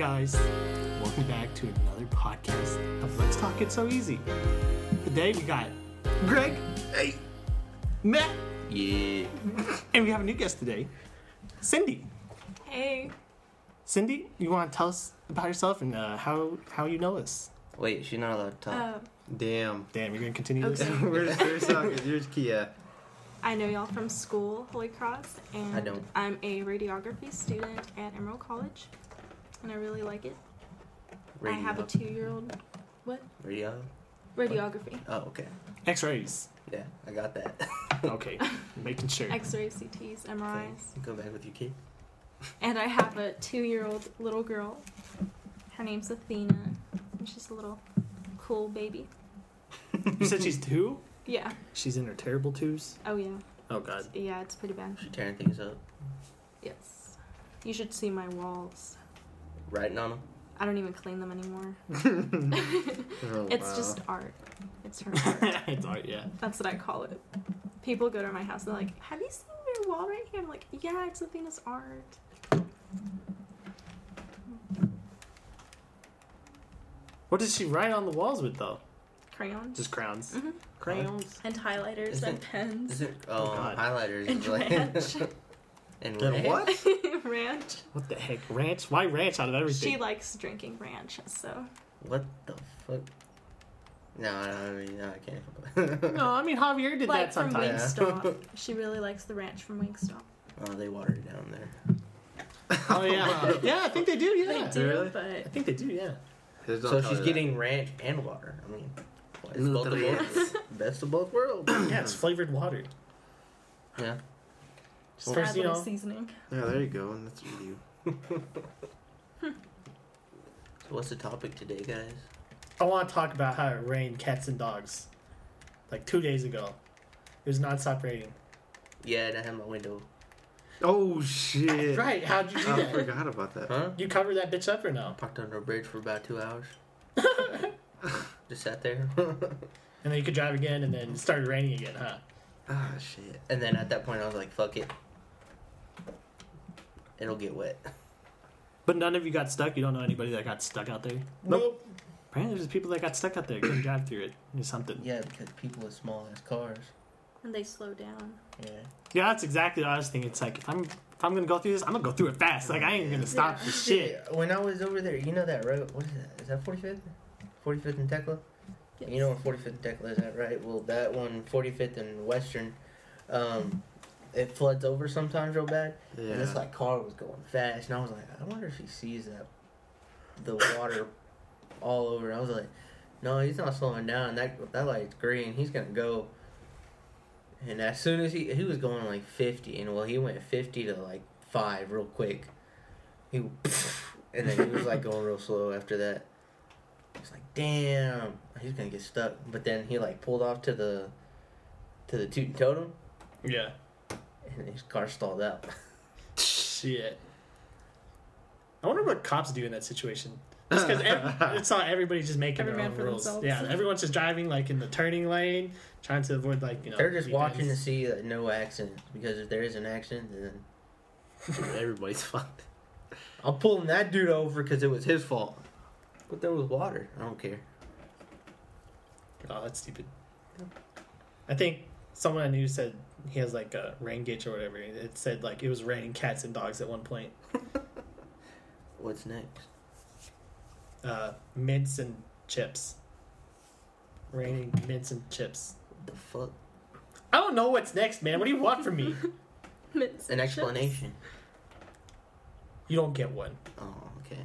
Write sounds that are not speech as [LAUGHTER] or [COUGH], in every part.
guys. Welcome back to another podcast of Let's Talk It So Easy. Today we got Greg, Hey. Matt, Yeah. and we have a new guest today, Cindy. Hey. Cindy, you want to tell us about yourself and uh, how how you know us? Wait, she's not allowed to talk. Uh, Damn. Damn, you're gonna continue this? Okay. we're just, we're just talking. You're Kia. I know y'all from school, Holy Cross, and I don't. I'm a radiography student at Emerald College, and I really like it. I have a two-year-old. What? Radio? Radiography. Oh, okay. X-rays. Yeah, I got that. [LAUGHS] Okay, making sure. X-rays, CTs, MRIs, Go back with your kid. and I have a two-year-old little girl. Her name's Athena, and she's a little cool baby. You said she's two. [LAUGHS] Yeah. She's in her terrible twos. Oh yeah. Oh God. Yeah, it's pretty bad. She tearing things up. Yes. You should see my walls. Writing on them. I don't even clean them anymore. Oh, [LAUGHS] [LAUGHS] It's wow. just art. It's her art. [LAUGHS] it's art, yeah. That's what I call it. People go to my house and they're like, Have you seen my wall right here? I'm like, Yeah, it's Athena's art. What does she write on the walls with though? Crayons. Just crowns. Mhm. Crayons. and highlighters Isn't- and pens. Is it? Oh, Oh, God. highlighters. And is like- ranch. And And ranch? what? [LAUGHS] ranch. What the heck? Ranch? Why ranch out of everything? She likes drinking ranch, so What the fuck? No, no, I mean, no, I can't. [LAUGHS] no, I mean Javier did like that from sometimes. Wingstop. [LAUGHS] she really likes the ranch from Wingstop. oh, they watered it down there. Oh yeah, yeah. I think they do. Yeah, They do, Really? but I think they do. Yeah. So she's her getting ranch and water. I mean, what, it's both of Nutrients. both. Best of both worlds. Yeah, [CLEARS THROAT] it's flavored water. Yeah. Just add first, you little know, seasoning. Yeah, there you go. And that's you. [LAUGHS] So what's the topic today, guys? I want to talk about how it rained cats and dogs. Like two days ago, it was nonstop raining. Yeah, and I have my window. Oh shit! [LAUGHS] Right? How'd you do I that? forgot about that. Huh? You covered that bitch up or no? Parked under a bridge for about two hours. [LAUGHS] Just sat there. And then you could drive again, and then it started raining again, huh? Ah shit. and then at that point, I was like, fuck it. It'll get wet. But none of you got stuck. You don't know anybody that got stuck out there. Nope. Apparently, there's people that got stuck out there. Couldn't drive through it or something. Yeah, because people with small ass cars. And they slow down. Yeah. Yeah, that's exactly what I was thinking. It's like if I'm if I'm gonna go through this, I'm gonna go through it fast. Like I ain't gonna stop Yeah. for shit. When I was over there, you know that road? What is that? Is that 45th? 45th and Tekla? Yes. You know where 45th and Tekla is at, right? Well, that one, 45th and Western, um, it floods over sometimes real bad. Yeah. And this like car was going fast, and I was like, I wonder if he sees that the water all over. I was like, no, he's not slowing down. That that light's green. He's gonna go. And as soon as he he was going like fifty, and well, he went fifty to like five real quick. He [LAUGHS] and then he was like going real slow after that. I was like, damn, he's gonna get stuck. But then he like pulled off to the to the toot totem, Yeah. And his car stalled out. [LAUGHS] Shit. I wonder what cops do in that situation. Just because [LAUGHS] it's not everybody just making Every their man own for rules. themselves. Yeah, everyone's just driving like in the turning lane, trying to avoid like you know. They're just watching to see that no accidents because if there is an accident, then [LAUGHS] Everybody's fucked. I'm pulling that dude over because it was his fault. But there was water. I don't care. Oh, that's stupid. I think someone I knew said he has like a rain gauge or whatever. It said like it was raining cats and dogs at one point. [LAUGHS] What's next? Uh, mints and chips. Raining mints and chips. What the fuck? I don't know what's next, man. What do you want from me? [LAUGHS] Mints An and chips. explanation. You don't get one. Oh, okay.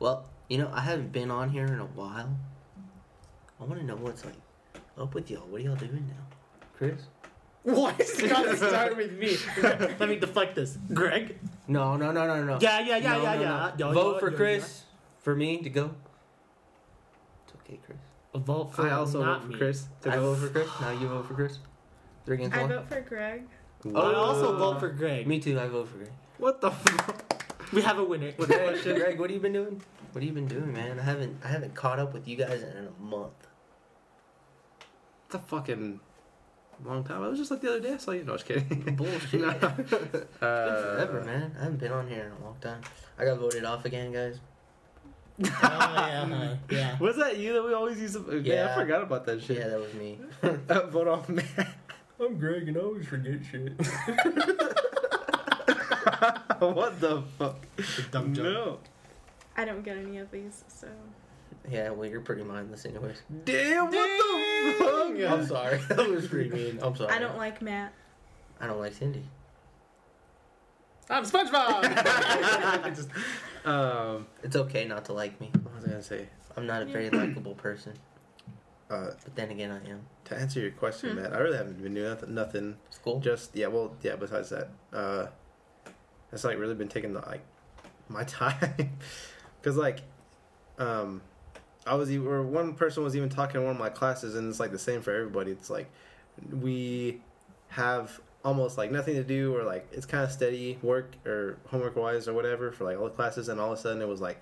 Well, you know, I haven't been on here in a while. I want to know what's like up with y'all. What are y'all doing now? Chris? [LAUGHS] Why is it got to start with me? [LAUGHS] Let me deflect this. Greg? No, no, no, no, no. Yeah, yeah, yeah, No, yeah, no, yeah. no. Yo, Vote yo, for yo, Chris. For me to go. It's okay, Chris. yo. Vote for I also not vote for me. Chris. To I go. vote for [SIGHS] Chris. Now you vote for Chris. Three against I one. vote for Greg. Oh, I also vote for Greg. Me too. I vote for Greg. What the fuck? [LAUGHS] We have a winner. Greg, Greg, what have you been doing? What have you been doing, man? I haven't I haven't caught up with you guys in a month. It's a fucking long time. I was just like the other day. I saw you. No, I was kidding. [LAUGHS] Bullshit. [LAUGHS] No. It's been Uh, forever, man. I haven't been on here in a long time. I got voted off again, guys. [LAUGHS] Oh yeah, yeah. Was that you that we always used to? Yeah, Yeah. I forgot about that shit. Yeah, that was me. Uh, vote off man. I'm Greg and I always forget shit. what the fuck? Dumb joke. No. I don't get any of these, so yeah, well, you're pretty mindless, anyways. Damn, what the fuck? Yeah. I'm sorry. [LAUGHS] that was pretty mean. I'm sorry. I don't like Matt. I don't like Cindy. I'm SpongeBob. [LAUGHS] [LAUGHS] Just- Um, It's okay not to like me. what was I gonna say? I'm not a very likable person, Uh, but then again, I am. to answer your question, Hmm. Matt, I really haven't been doing nothing. Nothing. School. Just yeah. Well, yeah. Besides that, uh, it's like really been taking the, like my time, because like, um, I was or one person was even talking in one of my classes, and it's like the same for everybody. It's like we have almost like nothing to do, or like it's kind of steady work or homework wise or whatever for like all the classes, and all of a sudden it was like,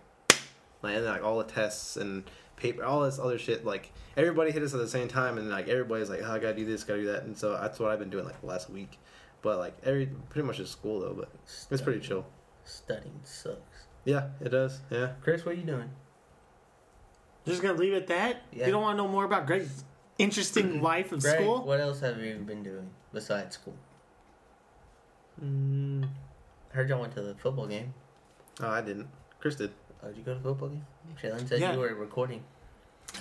like, and, like all the tests and paper, all this other shit. Like everybody hit us at the same time, and like everybody's like, oh, I gotta do this, gotta do that, and so that's what I've been doing like the last week. But like every pretty much is school though, but it's pretty chill. Studying sucks. Yeah, it does. Yeah. Chris, what are you doing? You're just gonna leave it at that? Yeah. You don't want to know more about Greg's interesting [CLEARS THROAT] life of Greg, school? what else have you been doing besides school? Mm, I heard y'all went to the football game. oh, I didn't. Chris did. Oh, did you go to the football game? Shaylin said Yeah. you were recording.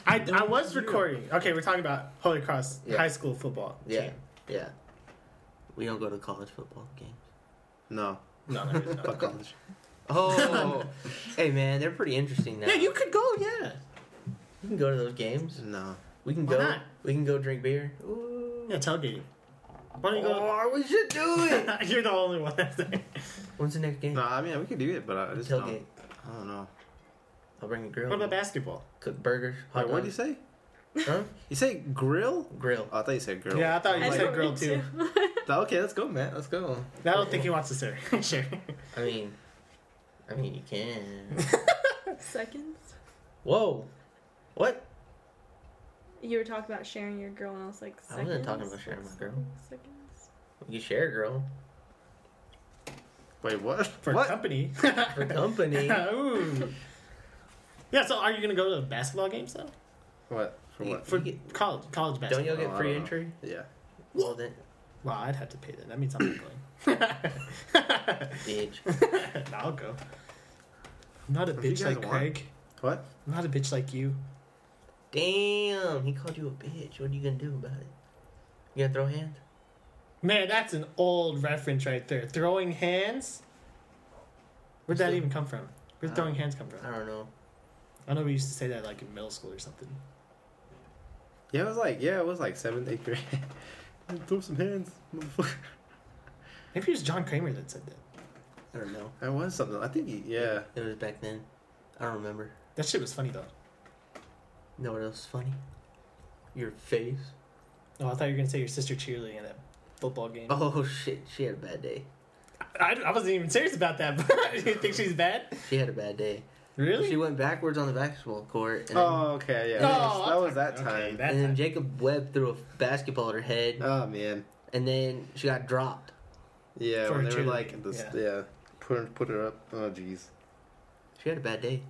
I, I was recording. Okay, we're talking about Holy Cross Yeah. High School football. Yeah. team. Yeah. We don't go to college football games. No. No, no, no, no. college. Oh, [LAUGHS] hey man, they're pretty interesting now. Yeah, you could go. Yeah. You can go to those games. No. We can Why go. not? We can go drink beer. Ooh. Yeah, tailgating. Why don't you go? Oh, we should do it. [LAUGHS] You're the only one that's there. When's the next game? No, I mean we could do it, but I just don't. Tailgate. I don't know. I'll bring a grill. What about basketball? Cook burgers. Hot Wait, what did you dogs. say? Huh? You say grill? Grill. Oh, I thought you said grill. Yeah, I thought you I said don't girl too. [LAUGHS] Okay, let's go, man. Let's go. I don't think he wants to say. [LAUGHS] sure. I mean, I mean you can. Seconds. Whoa. What? You were talking about sharing your girl, and I was like, I seconds. wasn't talking about sharing my girl. Seconds. You share a girl Wait, what? [LAUGHS] For what? company. [LAUGHS] for company. [LAUGHS] Ooh. Yeah. So, are you gonna go to the basketball games though? What? For You- what? For get- college, college basketball. Don't y'all get Oh, free don't know. entry? Yeah. Well then, Well, I'd have to pay that. That means I'm not going. bitch. I'll go. I'm not a If bitch guys like want. Craig. What? I'm not a bitch like you. Damn, he called you a bitch. What are you gonna do about it? You gonna throw hands? Man, that's an old reference right there. Throwing hands. Where'd that even come from? Where'd Uh, throwing hands come from? I don't know. I know we used to say that like in middle school or something. Yeah, it was like yeah, it was like seventh, eighth grade. [LAUGHS] Throw some hands, motherfucker. Maybe it was John Kramer that said that. I don't know. That was something. I think he, yeah. It was back then. I don't remember. That shit was funny though. You know what else is funny? Your face. Oh, I thought you were gonna say your sister cheerleading at that football game. Oh shit, she had a bad day. I, I wasn't even serious about that. [LAUGHS] But you think she's bad? She had a bad day. Really? She went backwards on the basketball court, and, Oh, okay, yeah. No, that was, that, I'm was that talking- okay, time. that and then time. Jacob Webb threw a basketball at her head, Oh man, and then she got dropped. yeah. For when they were cheerleading, like, this, yeah. put her, put her up. Oh jeez. She had a bad day.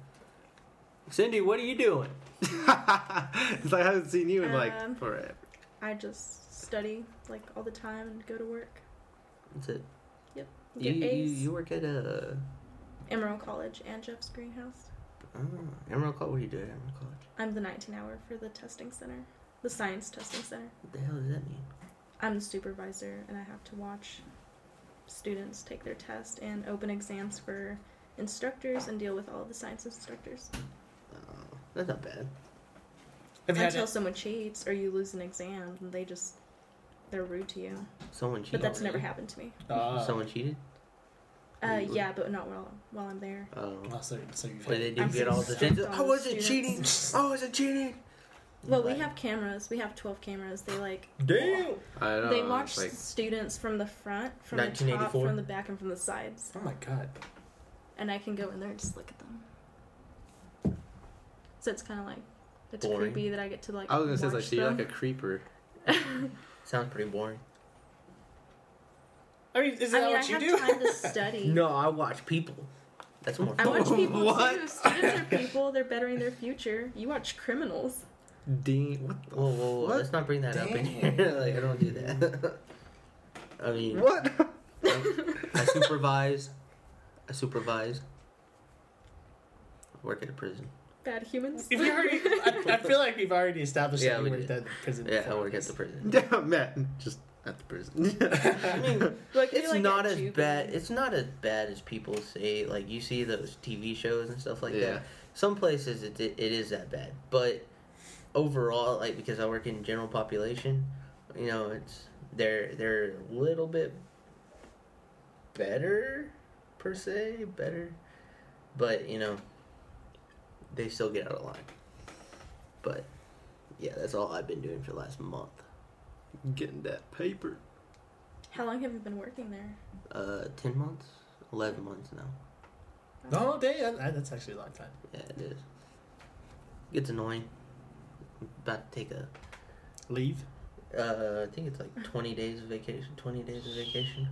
Cindy, what are you doing? [LAUGHS] it's like I haven't seen you in like Um, forever. I just study like all the time and go to work. That's it. Get You, you, A's. you work at a Emerald College and Jeff's Greenhouse. oh, Emerald College. What do you do at Emerald College? I'm the 19 hour for the testing center, the science testing center. What the hell does that mean? I'm the supervisor and I have to watch students take their test and open exams for instructors and deal with all the science instructors that's not bad. Have you had until it- someone cheats or you lose an exam and they just they're rude to you. Someone cheated. But that's never happened to me. Uh, Someone cheated. Uh, Really? yeah, but not while while I'm there. Oh, oh, so, so you've but had- they didn't I'm get all the strict I wasn't cheating. students. [LAUGHS] I wasn't cheating. Well, we Right. have cameras. We have 12 cameras. They like Damn. I know. they it's watch like, the students from the front, from the top, 1984? from the back, and from the sides. Oh my god. And I can go in there and just look at them. So it's kind of like it's Boring. creepy that I get to like. I was gonna say it's like watch so you're like a creeper. [LAUGHS] Sounds pretty boring. I mean, is I that mean, I what you have do? time to [LAUGHS] study. No, I watch people. That's more. Fun. I watch people [LAUGHS] What? too. Students are people. They're bettering their future. You watch criminals. Dean, what the Whoa, whoa, whoa! What? Let's not bring that up in here. like, I don't do that. I mean, What? I supervise. I supervise. Work at a prison. Bad humans. If you already, I, I feel like we've already established Yeah, that we you worked did. at the prison. Yeah, I before. work at the prison. [LAUGHS] yeah, Matt, just at the prison. [LAUGHS] I mean, like, it's like not at as Jubilee. bad. It's not as bad as people say. Like you see those TV shows and stuff like Yeah. that. Some places it, it it is that bad, but overall, like because I work in general population, you know, it's they're they're a little bit better per se, better, but you know, they still get out of line. But yeah, that's all I've been doing for the last month. Getting that paper. How long have you been working there? Uh, ten months, eleven months now. No, day. That, that's actually a long time. Yeah, it is. Gets annoying. I'm about to take a. Leave. Uh, I think it's like twenty days of vacation. Twenty days of vacation.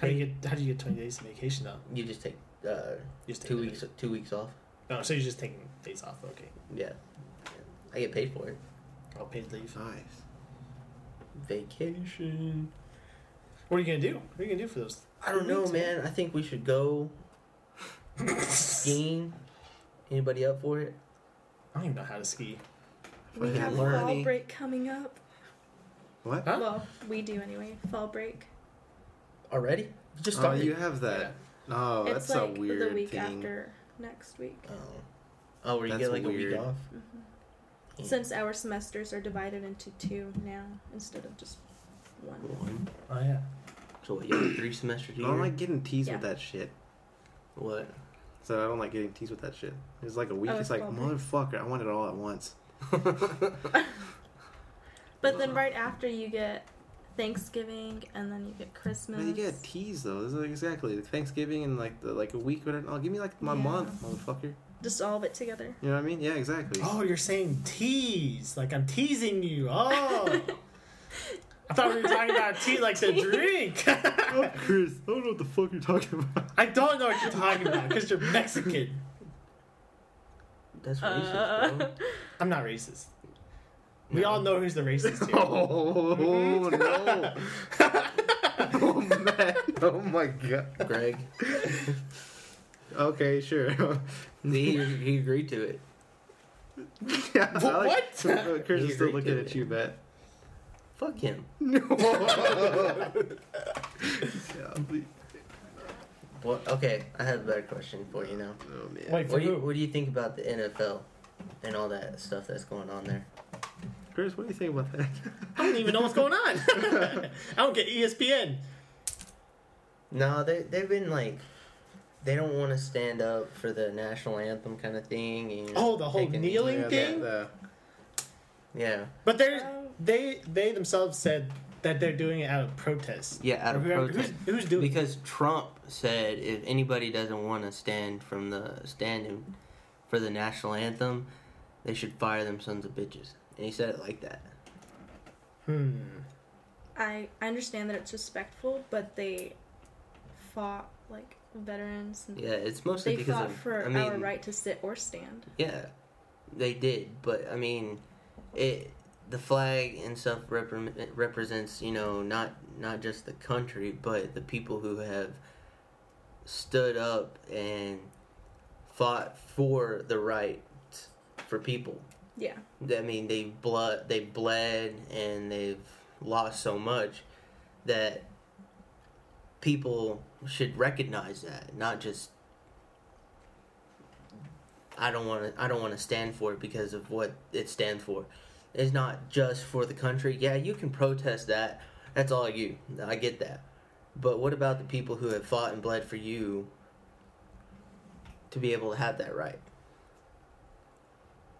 How do you get? How do you get twenty days of vacation though? You just take uh just take two the- weeks. Two weeks off. Oh, so you're just taking days off? Okay. Yeah. I get paid for it. I'll paid leave. Nice. Vacation. What are you gonna do? What are you gonna do for those? I don't know, man. I think we should go skiing. Anybody up for it? I don't even know how to ski. We have learn. fall break coming up. What? Huh? Well, we do anyway. Fall break. Already? Just Oh, started. you have that. Oh, it's that's like a weird the week thing. after next week. Oh. Oh, where you That's get like a week off? hmm Since our semesters are divided into two now instead of just one. One. Oh yeah. So what, you have three semesters I don't like getting teased Yeah. with that shit. What? So I don't like getting teased with that shit. It's like a week. Oh, it's it's like motherfucker. I want it all at once. [LAUGHS] But then [LAUGHS] right after you get Thanksgiving and then you get Christmas. But you get teased though. This is like exactly Thanksgiving and like the like a week. Whatever. Oh, give me like my Yeah. month, motherfucker. Just all of it together. You know what I mean? Yeah, exactly. Oh, you're saying tease like I'm teasing you. Oh. I thought we were talking about tea like the [LAUGHS] drink. Oh, Chris, I don't know what the fuck you're talking about. I don't know what you're talking about because you're Mexican. That's Uh, racist, bro. I'm not racist. We all know who's the racist here. [LAUGHS] Oh no! [LAUGHS] oh man! Oh my god! Greg. Okay, sure. [LAUGHS] he, he agreed to it. yeah, I like- What? Chris is still looking at it. you, Matt. Fuck him. No. Golly. Okay, I have a better question for you now. Oh man. Wait for What do you? What do you think about the NFL and all that stuff that's going on there? Chris, what do you think about that? [LAUGHS] I don't even know what's going on. [LAUGHS] I don't get ESPN. No, they they've been like, they don't want to stand up for the national anthem kind of thing. And Oh, the whole taking- kneeling Yeah, thing? the- Yeah, But they're Oh. they they themselves said that they're doing it out of protest. yeah, out of whoever- protest. Who's, who's doing? Because Trump said if anybody doesn't want to stand from the standing for the national anthem, they should fire them sons of bitches. And he said it like that. Hmm. I I understand that it's respectful, but they fought like veterans. And Yeah, it's mostly They because fought of for I mean, our right to sit or stand. Yeah, they did, but I mean, it the flag and stuff repre- represents you know not not just the country, but the people who have stood up and fought for the right for people. Yeah. I mean, they blood they bled and they've lost so much that people should recognize that, not just I don't want to I don't want to stand for it because of what it stands for. It's not just for the country. Yeah, you can protest that. That's all you. I get that. But what about the people who have fought and bled for you to be able to have that right?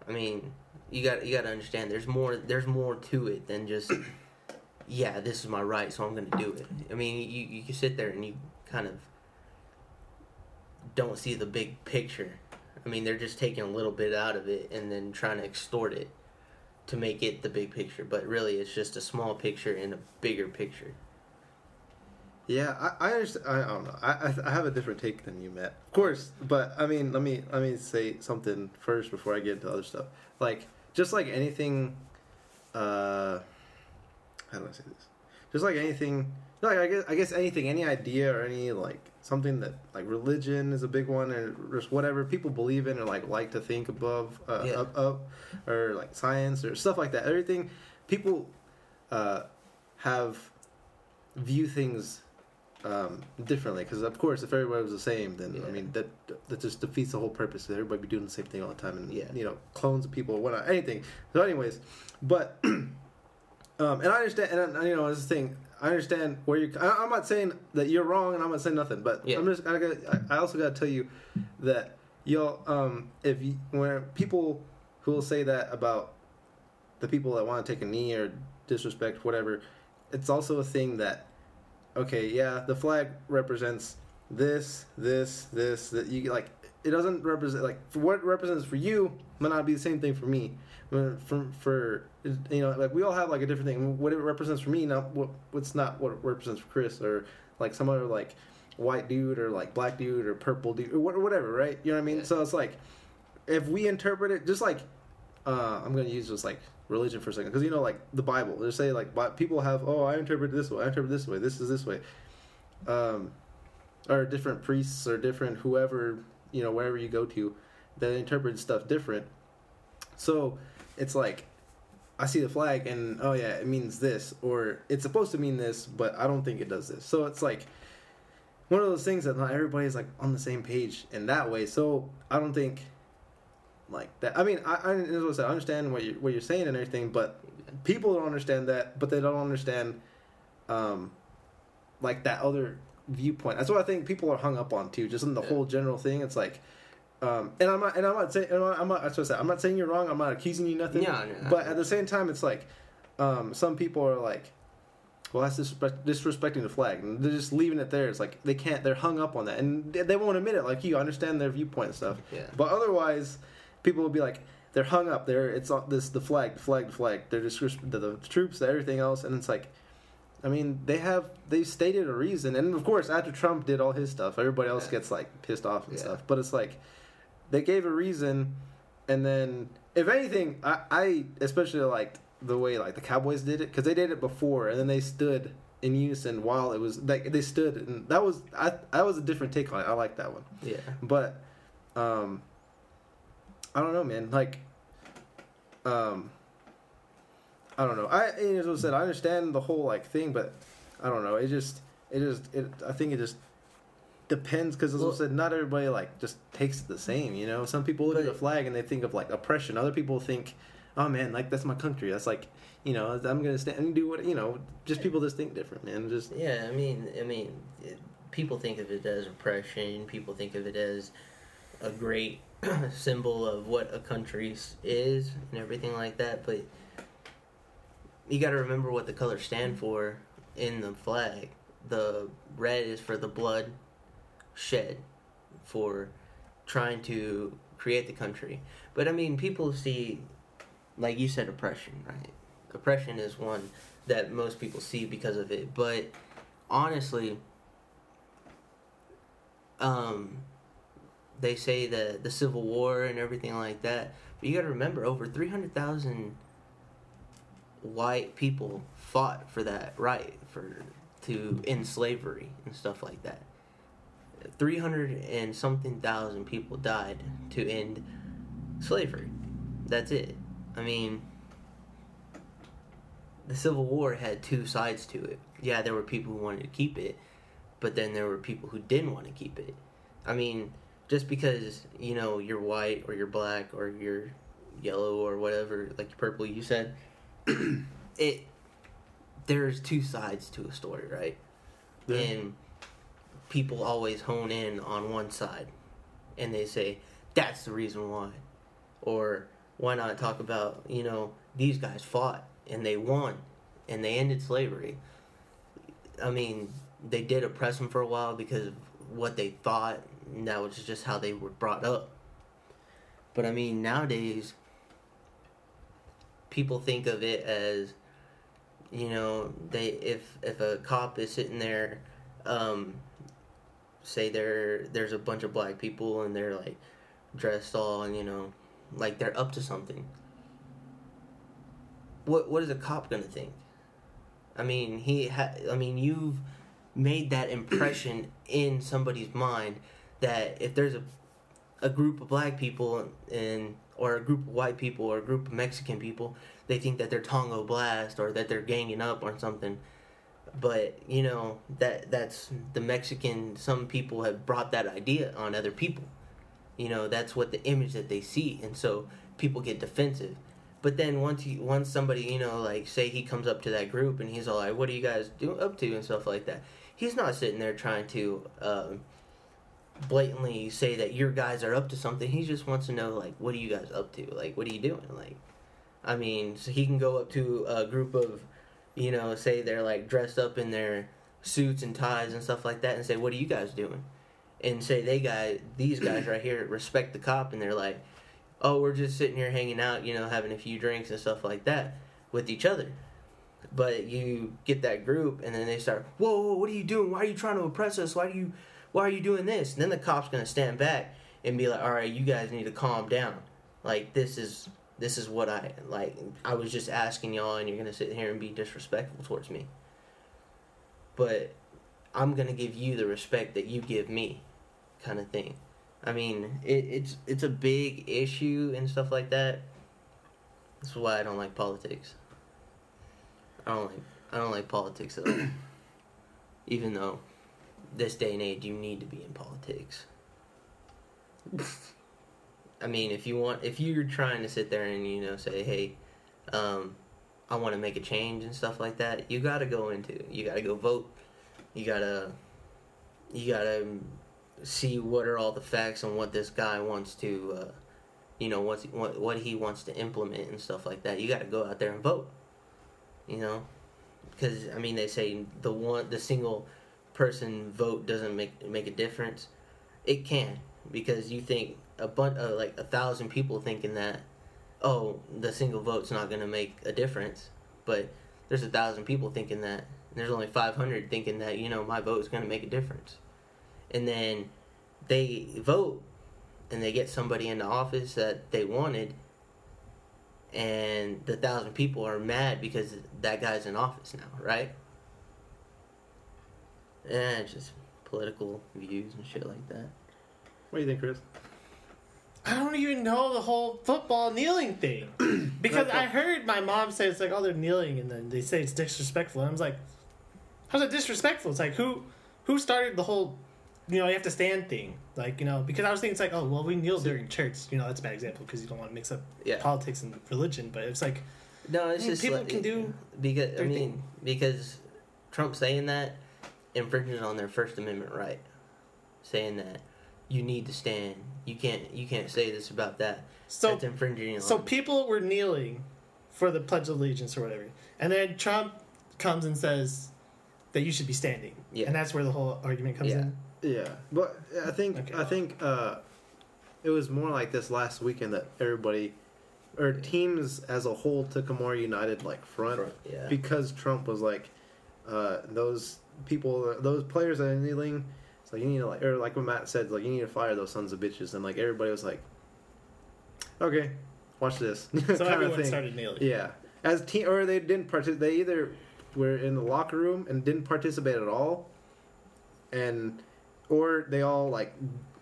I mean, you got you got to understand there's more there's more to it than just [CLEARS THROAT] yeah, this is my right, so I'm to do it. I mean, you you can sit there and you kind of don't see the big picture. I mean, they're just taking a little bit out of it and then trying to extort it to make it the big picture, but really it's just a small picture in a bigger picture. Yeah, I, I understand. I, I don't know. I, I I have a different take than you, Matt. Of course, but I mean, let me let me say something first before I get into other stuff. Like, just like anything, uh, how do I say this? Just like anything, like I guess I guess anything, any idea or any like something that like religion is a big one, or just whatever people believe in or like like to think above, uh, Yeah. up, up, or like science or stuff like that. Everything people uh, have view things um, differently because of course if everybody was the same then I mean that that just defeats the whole purpose everybody be doing the same thing all the time and Yeah. you know clones of people or whatnot anything so anyways but [CLEARS THROAT] um, and I understand and I, you know this is thing I understand where you I'm not saying that you're wrong and I'm not saying nothing but Yeah. I'm just I, gotta, I I also got to tell you that y'all um if you when people who will say that about the people that want to take a knee or disrespect whatever it's also a thing that okay yeah the flag represents this this this that you like it doesn't represent like what it represents for you might not be the same thing for me. For for you know like we all have like a different thing. What it represents for me not what what's not what it represents for chris or like some other like white dude or like black dude or purple dude or whatever right? You know what i mean? Yeah. so it's like if we interpret it just like uh, I'm going to use just like religion for a second. Because you know like the Bible they say like people have oh I interpret this way I interpret this way this is this way. Um, or different priests or different whoever you know wherever you go to that interpret stuff different. So it's like I see the flag and oh yeah it means this or it's supposed to mean this but I don't think it does this. So it's like one of those things that not everybody's like on the same page in that way. So I don't think like that. I mean, I, I, as I said, I understand what you're, what you're saying and everything, but people don't understand that, but they don't understand, um, like that other viewpoint. That's what I think people are hung up on too. Just in the Yeah. whole general thing, it's like, um, and I'm not, and I'm not saying, and I'm not, that's what I said. I'm not saying you're wrong. I'm not accusing you nothing. Yeah, no, but at the same time, it's like, um, some people are like, well, that's disrespect, disrespecting the flag, and they're just leaving it there. It's like they can't. They're hung up on that, and they, they won't admit it. Like you understand their viewpoint and stuff. Yeah. But otherwise, people will be like, they're hung up there. It's all this the flag, the flag, the flag. They're just the, the troops, the everything else, and it's like, I mean, they have they stated a reason, and of course, after Trump did all his stuff, everybody else Yeah. gets like pissed off and Yeah. stuff. But it's like, they gave a reason, and then if anything, I, I especially liked the way like the Cowboys did it because they did it before, and then they stood in unison while it was like they stood, and that was I that was a different take on it. I like that one. Yeah. But um I don't know, man. Like um I don't know. I as I said, I understand the whole like thing, but I don't know. It just it just it I think it just depends because as Well- I said, not everybody like just takes it the same. You know, some people look at the flag and they think of like oppression. Other people think, oh man, like that's my country. That's like you know I'm gonna stand and do what you know. Just people just think different, man. Just Yeah, I mean, I mean, it, people think of it as oppression. People think of it as a great [CLEARS THROAT] symbol of what a country is and everything like that. But you got to remember what the colors stand for in the flag. The red is for the blood shed for trying to create the country. But I mean, people see, like you said, oppression, right? Oppression is one that most people see because of it. But honestly, um, they say that the Civil War and everything like that. But you got to remember, over three hundred thousand white people fought for that right for to end slavery and stuff like that. Three hundred and something thousand people died to end slavery. That's it. I mean, the Civil War had two sides to it. Yeah, there were people who wanted to keep it, but then there were people who didn't want to keep it. I mean, just because, you know, you're white or you're black or you're yellow or whatever, like purple you said, [CLEARS THROAT] it there's two sides to a story, right? Yeah. And people always hone in on one side and they say that's the reason why. Or why not talk about, you know, these guys fought and they won and they ended slavery. I mean, they did oppress them for a while because of what they thought, and that was just how they were brought up. But I mean, nowadays, people think of it as, you know, they if if a cop is sitting there um, say there there's a bunch of black people and they're like dressed all you know like they're up to something. What what is a cop gonna think? I mean he ha- I mean you've made that impression in somebody's mind that if there's a a group of black people and or a group of white people or a group of Mexican people, they think that they're Tango Blast or that they're ganging up or something. But you know that that's the Mexican. Some people have brought that idea on other people. You know that's what the image that they see, and so people get defensive. But then once you once somebody you know like say he comes up to that group and he's all like, "What are you guys doing up to?" and stuff like that. He's not sitting there trying to. Um, blatantly say that your guys are up to something. He just wants to know like what are you guys up to? Like what are you doing? Like I mean, so he can go up to a group of you know, say they're like dressed up in their suits and ties and stuff like that and say, "What are you guys doing?" And say they guys these guys right here respect the cop and they're like, "Oh, we're just sitting here hanging out, you know, having a few drinks and stuff like that with each other." But you get that group and then they start, "Whoa, whoa, what are you doing? Why are you trying to oppress us? Why do you why are you doing this? And then the cop's gonna stand back and be like, all right, you guys need to calm down. Like this is this is what I like. I was just asking y'all, and you're gonna sit here and be disrespectful towards me. But I'm gonna give you the respect that you give me, kind of thing. I mean, it, it's it's a big issue and stuff like that. That's why I don't like politics. I don't like I don't like politics at all. [CLEARS THROAT] Even though this day and age you need to be in politics. I mean, if you want, if you're trying to sit there and you know say, "Hey, um, I want to make a change" and stuff like that, you got to go into, you got to go vote, you gotta, you gotta see what are all the facts and what this guy wants to, uh, you know, what's what what he wants to implement and stuff like that. You got to go out there and vote. You know, because I mean, they say the one, the single person vote doesn't make make a difference. It can because you think a bunch uh, like a thousand people thinking that oh the single vote's not going to make a difference, but there's a thousand people thinking that. And there's only 500 thinking that you know my vote is going to make a difference, and then they vote and they get somebody in the office that they wanted and the thousand people are mad because that guy's in office now, right? Yeah, just political views and shit like that. What do you think, Chris? I don't even know the whole football kneeling thing [CLEARS THROAT] because I heard my mom say it's like oh they're kneeling and then they say it's disrespectful and I was like how's it disrespectful? It's like who who started the whole you know you have to stand thing like you know because I was thinking it's like oh well we kneel during church you know that's a bad example because you don't want to mix up Yeah. politics and religion but it's like No, it's I mean, just people like, can do because I mean thing. because Trump saying that infringes on their First Amendment right, saying that you need to stand. You can't you can't say this about that. so That's infringing on. So people were kneeling for the Pledge of Allegiance or whatever, and then Trump comes and says that you should be standing, Yeah. and that's where the whole argument comes Yeah. in. Yeah, but I think Okay. I think uh, it was more like this last weekend that everybody or teams as a whole took a more united like front, Front, yeah. because Trump was like uh, those people, those players that are kneeling. It's like you need to like, or like what Matt said, like you need to fire those sons of bitches, and like everybody was like, okay, watch this. So [LAUGHS] kind of everyone thing. started kneeling. Yeah, as team or they didn't participate. They either were in the locker room and didn't participate at all, and or they all like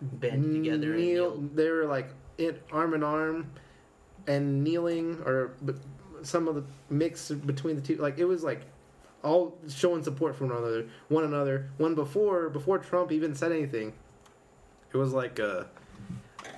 Band together and kneel. kneel. They were like in arm in arm, and kneeling or but some of the mix between the two. Like it was like all showing support for one another. One another. One before before Trump even said anything, it was like uh,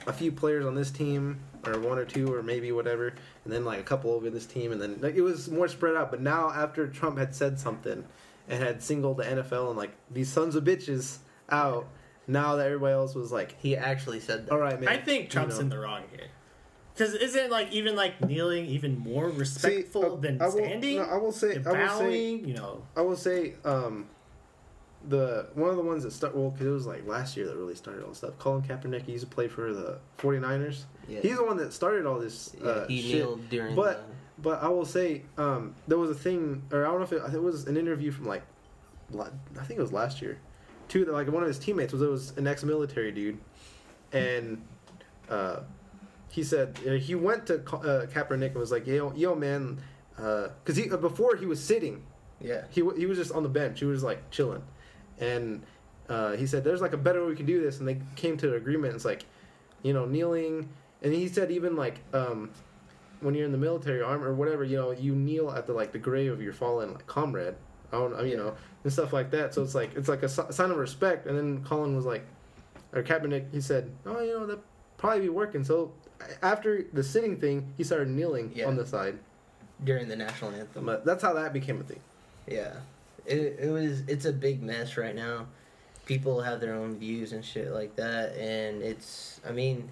a few players on this team or one or two or maybe whatever and then like a couple over this team and then like it was more spread out but now after trump had said something and had singled the nfl and like these sons of bitches out now that everybody else was like He actually said that. all right man I think Trump's you in the wrong here. Because isn't like even like kneeling even more respectful See, uh, than I will- standing? no, I will say and I will say bowing, you know. I will say um, the one of the ones that start well because it was like last year that really started all this stuff. Colin Kaepernick he used to play for the 49ers. Yeah. He's the one that started all this. yeah, uh, he shit. kneeled during But- But I will say um, there was a thing, or I don't know if it, it was an interview from like, I think it was last year, two like one of his teammates was it was an ex-military dude, and uh, he said uh, he went to uh, Kaepernick and was like, "Yo, yo, man," because he uh, before he was sitting, Yeah. he he was just on the bench. He was like chilling, and uh, he said, "There's like a better way we can do this," and they came to an agreement. It's like, you know, kneeling, and he said even like um, when you're in the military arm or whatever, you know, you kneel at the like the grave of your fallen like comrade. I don't, I mean, you know, and stuff like that. So it's like it's like a sign of respect. And then Colin was like, or Kaepernick, he said, "Oh, you know, that probably be working." So after the sitting thing, he started kneeling Yeah. on the side. During the national anthem. But that's how that became a thing. Yeah, it it was it's a big mess right now. People have their own views and shit like that, and it's I mean,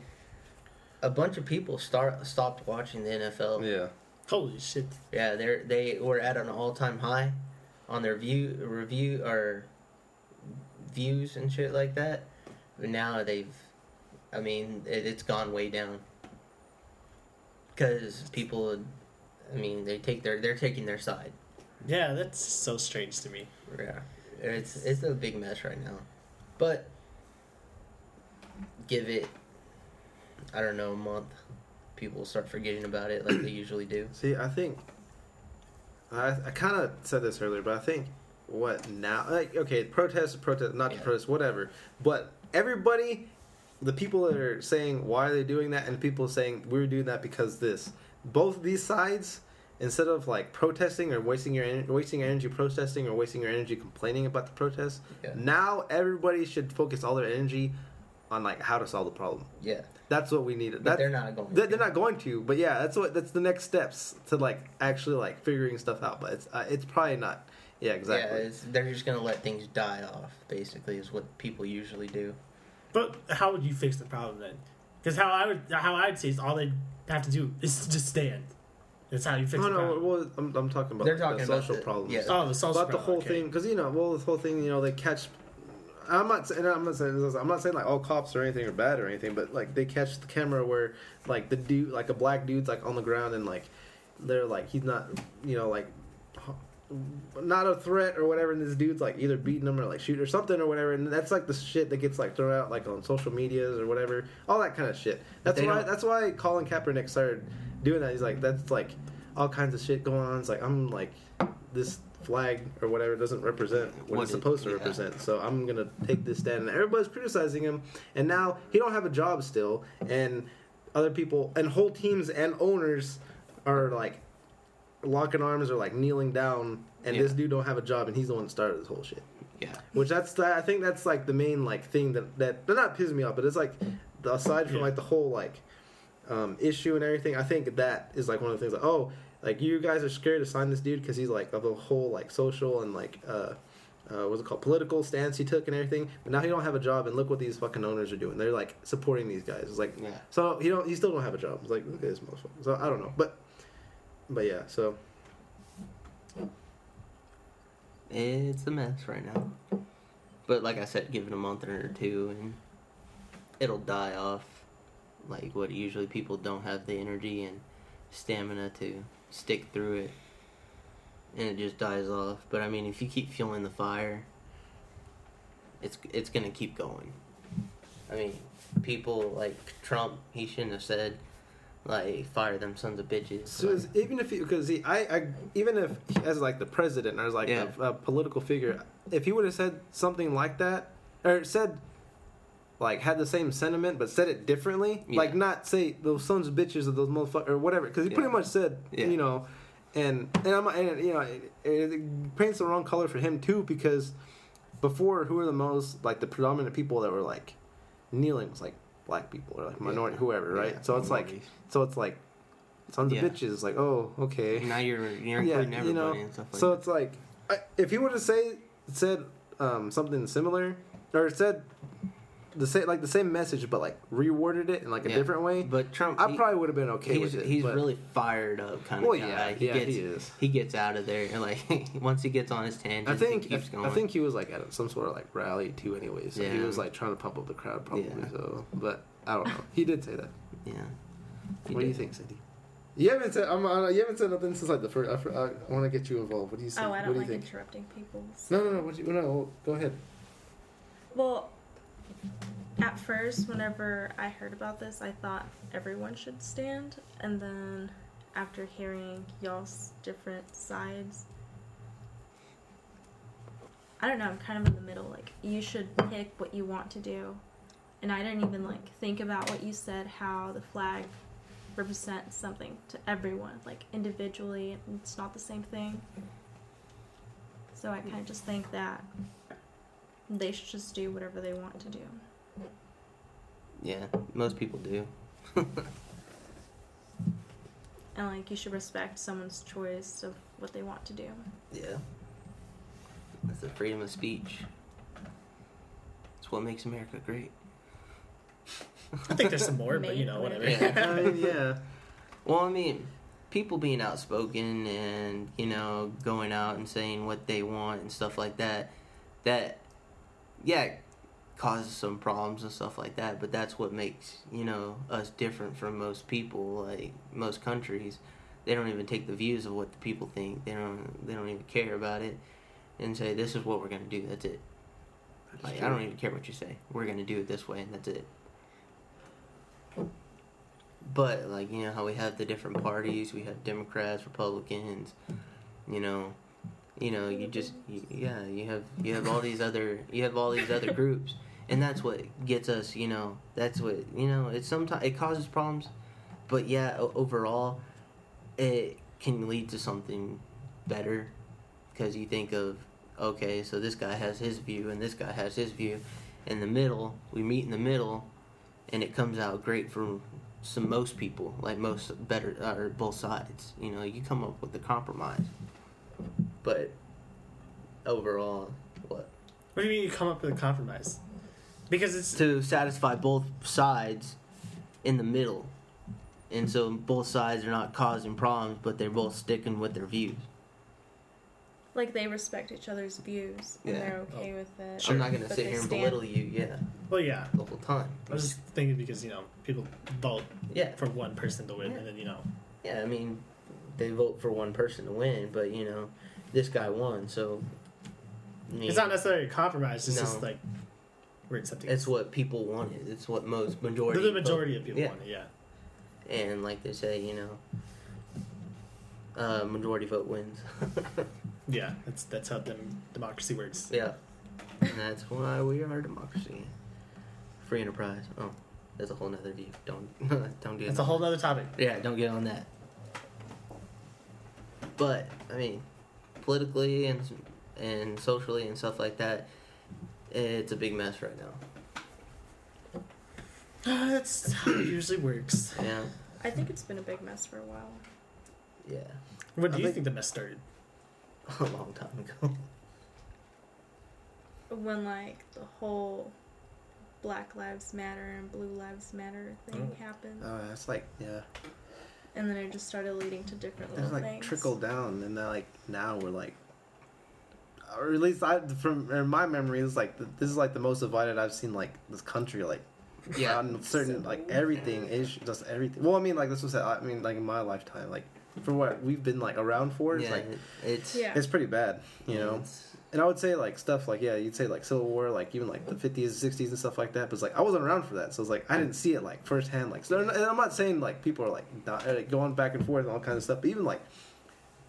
a bunch of people start stopped watching the NFL. Yeah. Holy shit. Yeah, they they were at an all time high on their view review or views and shit like that. But now they've, I mean, it, it's gone way down. Because people, I mean, they take their they're taking their side. Yeah, that's so strange to me. Yeah, it's it's a big mess right now, but give it, I don't know, a month, people will start forgetting about it like they [CLEARS THROAT] usually do. See, I think I I kind of said this earlier, but I think what now? Like, okay, protest, protest, not to Yeah. protest, whatever. But everybody, the people that are saying why are they doing that, and people saying we're doing that because this. Both these sides, instead of like protesting or wasting your en- wasting your energy protesting or wasting your energy complaining about the protest, Yeah. now everybody should focus all their energy on like how to solve the problem. Yeah, That's what we need. but That, they're not going. they're, to. they're not going to, but yeah, that's what that's the next steps to like actually like figuring stuff out. But it's uh, it's probably not. Yeah, exactly. Yeah, it's, they're just gonna let things die off. Basically, is what people usually do. But how would you fix the problem then? Because how I would, how I'd say is all they have to do is [LAUGHS] just stand. That's how you fix no, no. problem. Well, I'm, I'm talking about They're the talking about social the- problems. yeah. oh, the social about the whole okay. thing, because you know, well, the whole thing, you know, they catch. I'm not saying I'm not saying this, I'm not saying like all cops or anything are bad or anything, but like they catch the camera where like the dude, like a black dude's like on the ground and like they're like he's not, you know, like not a threat or whatever, and this dude's like either beating him or like shooting or something or whatever, and that's like the shit that gets like thrown out like on social medias or whatever, all that kind of shit. That's why don't- that's why Colin Kaepernick started doing that. He's like that's like all kinds of shit going on. It's like I'm like this flag or whatever doesn't represent what, What it's it- supposed to yeah. represent. So I'm gonna take this stand, and everybody's criticizing him, and now he don't have a job still, and other people and whole teams and owners are like locking arms or like kneeling down, and Yeah. this dude don't have a job, and he's the one that started this whole shit. Yeah, Which that's I think that's like the main like thing that that they're not pissing me off, but it's like the, aside from Yeah. like the whole like um, issue and everything, I think that is like one of the things like oh like you guys are scared to sign this dude because he's like of the whole like social and like uh, uh, what's it called political stance he took and everything. But now he don't have a job, and look what these fucking owners are doing. They're like supporting these guys. It's like yeah. so he don't he still don't have a job. It's like look at this motherfucker. So I don't know, but but yeah. So It's a mess right now. But like I said, give it a month or two and it'll die off. Like what usually people don't have the energy and stamina to stick through it. And it just dies off. But I mean if you keep fueling the fire it's it's gonna keep going. I mean, people like Trump, he shouldn't have said like fire them sons of bitches. So Like, even if he, because he, I, I, even if he- as like the president or as like Yeah. a, a political figure, if he would have said something like that or said like had the same sentiment but said it differently, Yeah. like not say those sons of bitches or those motherfuckers or whatever, because he Yeah. pretty much said you know, and and I'm and you know it, it paints the wrong color for him too because before who were the most like the predominant people that were like kneeling was like black people or like minority Yeah. whoever right Yeah, so it's like so it's like sons Yeah. of bitches like oh okay now you're you're including you know everybody and stuff like so that. it's like I, if he would have say said um, something similar or said the same like the same message but like reworded it in like a Yeah. different way But Trump, I he- probably would have been okay he's with it he's but- really fired up kind of well guy. yeah he yeah gets he is he gets out of there and like [LAUGHS] once he gets on his tangent, I think he keeps going. I think he was like at some sort of like rally too anyway so he was like trying to pump up the crowd probably Yeah. so but I don't know he did say that yeah. He what do you think Cindy you haven't said I'm, uh, you haven't said nothing since like the first I, I, want to get you involved what do you say Oh, I don't do you like think interrupting people. no no no what do you, no go ahead Well, at first, whenever I heard about this, I thought everyone should stand, and then after hearing y'all's different sides, I don't know. I'm kind of in the middle. Like, you should pick what you want to do, and I didn't even like think about what you said. How the flag represents something to everyone, like individually, it's not the same thing. So I kind of just think that they should just do whatever they want to do. Yeah, most people do. [LAUGHS] And like you should respect someone's choice of what they want to do. Yeah. That's the freedom of speech. It's what makes America great. I think there's some more, but you know, whatever. Yeah. I [LAUGHS] mean, uh, yeah. Well, I mean, people being outspoken and, you know, going out and saying what they want and stuff like that, that, yeah, causes some problems and stuff like that, but that's what makes, you know, us different from most people, like most countries. They don't even take the views of what the people think. They don't they don't even care about it and say this is what we're going to do. That's it. Like I don't even care what you say. We're going to do it this way and that's it. But like you know how we have the different parties, we have Democrats, Republicans, you know, you know you just you, yeah you have you have all these other you have all these other groups, and that's what gets us. You know that's what you know. It sometimes it causes problems, but yeah, overall, it can lead to something better, because you think of okay, so this guy has his view and this guy has his view, in the middle we meet in the middle, and it comes out great for some most people, like most better or both sides. You know, you come up with a compromise. But overall, what What do you mean you come up with a compromise? Because it's to satisfy both sides in the middle, and so both sides are not causing problems, but they're both sticking with their views. Like they respect each other's views and Yeah. they're okay with it. I'm not gonna But sit they here and stand- belittle you, yeah, well, yeah. the whole time. I was just thinking because you know people vote Yeah, for one person to win, Yeah. and then you know yeah. I mean, they vote for one person to win, but you know, this guy won, so. It's not necessarily a compromise. It's just like we're accepting. It's what people wanted. It's what most majority. the majority of people yeah. want it. Yeah. And like they say, you know, uh, majority vote wins. [LAUGHS] Yeah, that's that's how dem- democracy works. yeah, and that's why we are a democracy. Free enterprise. Oh, that's a whole nother view. Don't [LAUGHS] don't get. That's a whole that. other topic. Yeah, don't get on that. But I mean, politically and and socially and stuff like that, it's a big mess right now. [SIGHS] that's how it usually works. Yeah, I think it's been a big mess for a while. yeah, When do I you think- think the mess started? [LAUGHS] a long time ago. When like the whole Black Lives Matter and Blue Lives Matter thing Oh. happened. Oh, that's like yeah. And then it just started leading to different There's little like things. trickle down, and then like now we're like, or at least I from in my memory, it's like this is like the most divided I've seen like this country like Yeah. on certain like everything is just everything. Well, I mean like this was I mean like in my lifetime like for what we've been like around for, it's yeah, like it's Yeah. it's pretty bad, you know. it's- And I would say like stuff like yeah, you'd say like Civil War, like even like the fifties, sixties, and stuff like that. But it's like I wasn't around for that, so it's like I didn't see it like firsthand. Like, so, and I'm not saying like people are like, not, like going back and forth and all kinds of stuff. But even like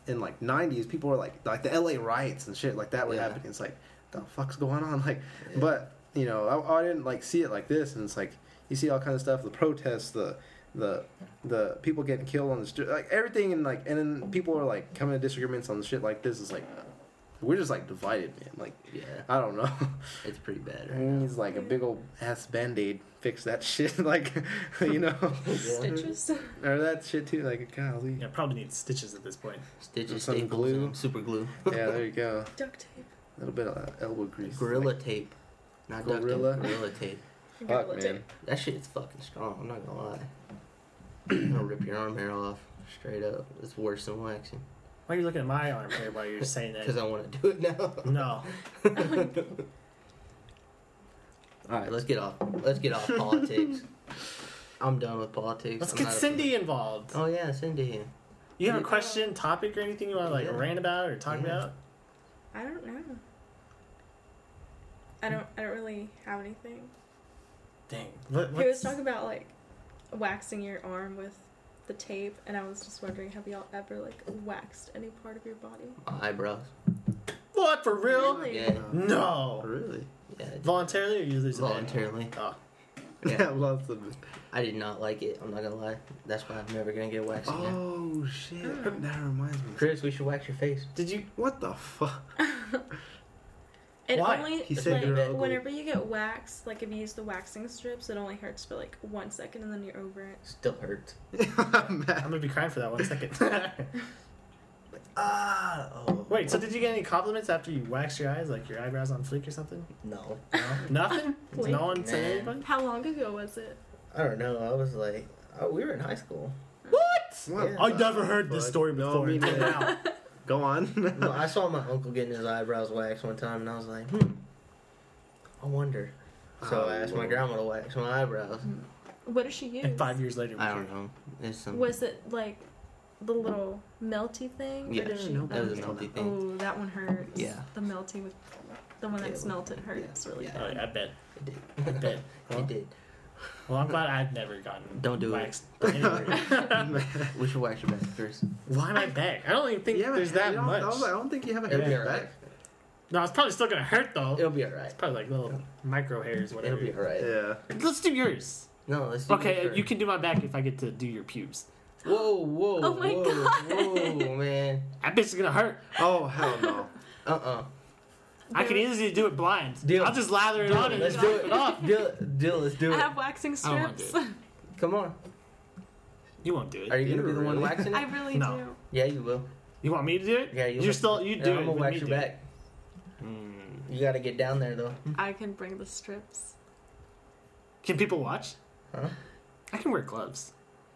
in like nineties, people were like like the L.A. riots and shit like that were Yeah. happening. It's like the fuck's going on? [LAUGHS] Like, Yeah. but you know, I, I didn't like see it like this, and it's like you see all kinds of stuff, the protests, the the the people getting killed on the street, like everything, and like and then people are like coming to disagreements on shit like this. Is like we're just like divided, man. Like yeah, I don't know. [LAUGHS] it's pretty bad right mm, now. He's like a big old ass band aid. Fix that [LAUGHS] shit, like [LAUGHS] you know, Stitches. or that shit too. Like golly, Yeah, probably need stitches at this point. Stitches, Some glue. and super glue. yeah, there you go. Duct tape. A little bit of uh, elbow grease. Gorilla Like, tape, not duct Gorilla? tape. Gorilla tape. fuck, Gorilla man. tape. That shit is fucking strong. I'm not gonna lie. [CLEARS THROAT] It'll rip your arm hair off straight up. It's worse than waxing. Why are you looking at my arm here while you're saying that? Because? I want to do it now. No. [LAUGHS] All right, let's get off. Let's get off politics. I'm done with politics. Let's I'm get not a- Cindy involved. Oh yeah, Cindy. You have a Yeah. question, topic, or anything you want to like Yeah. rant about or talk Yeah. about? I don't know. I don't. I don't really have anything. Dang. What, He was what's- talking about like waxing your arm with the tape, and I was just wondering, have y'all ever like waxed any part of your body? My eyebrows. What for real? Really? Yeah. No. Really? Yeah. Voluntarily or you lose Voluntarily. Oh. Yeah. [LAUGHS] lots of. I did not like it. I'm not gonna lie. That's why I'm never gonna get waxed again. Oh shit! Mm. That reminds me. Chris, we should wax your face. Did you? What the fuck? [LAUGHS] It Why? only He said like you're ugly. whenever you get waxed, like if you use the waxing strips, it only hurts for like one second and then you're over it. Still hurts. [LAUGHS] I'm gonna be crying for that one second. [LAUGHS] [LAUGHS] Ah. Oh. Wait, so did you get any compliments after you waxed your eyes, like your eyebrows on fleek or something? No. No, nothing. Fleek? no one said anything. How long ago was it? I don't know. I was like, oh, we were in high school. What? Yeah. I never heard this Fuck. story No, before. me neither. now. Go on. No, [LAUGHS] I saw my uncle getting his eyebrows waxed one time, and I was like, hmm. I wonder. So Oh, I asked my grandma to wax my eyebrows. What did she use? And five years later, I don't know. It's. Was it like the little melty thing? or Yeah, did she- no, that was a melty thing. Oh, that one hurts. Yeah. The melty with the one that's melted hurts really yeah. Oh, bad. yeah, I bet. It did. I bet. [LAUGHS] it did. Well, I'm glad I've never gotten Don't do it. waxed. Anyway. We should wax your back first. Why my back? I don't even think Yeah, there's that much. I, was like, I don't think you have a It'll be hair alright. back. No, it's probably still gonna hurt though. It'll be alright. It's probably like little micro hairs, whatever. It'll be alright. Yeah. Let's do yours. No, let's do Okay, yours you can do my back if I get to do your pubes. Whoa, whoa, Oh my whoa, God. whoa, man. That bitch is gonna hurt. Oh hell no. Uh uh I can easily do it blind. Deal. I'll just lather it Deal. on and Let's just do wipe it. it off. Deal, deal, let's do it. I have waxing I don't do strips. [LAUGHS] Come on. You won't do it. Are you gonna be the one Really? waxing [LAUGHS] I really No. do. Yeah, you will. You want me to do it? Yeah, you. You're still you do yeah, it. I'm gonna wax me your back. Hmm. You gotta get down there though. I can bring the strips. Can people watch? Huh? I can wear gloves.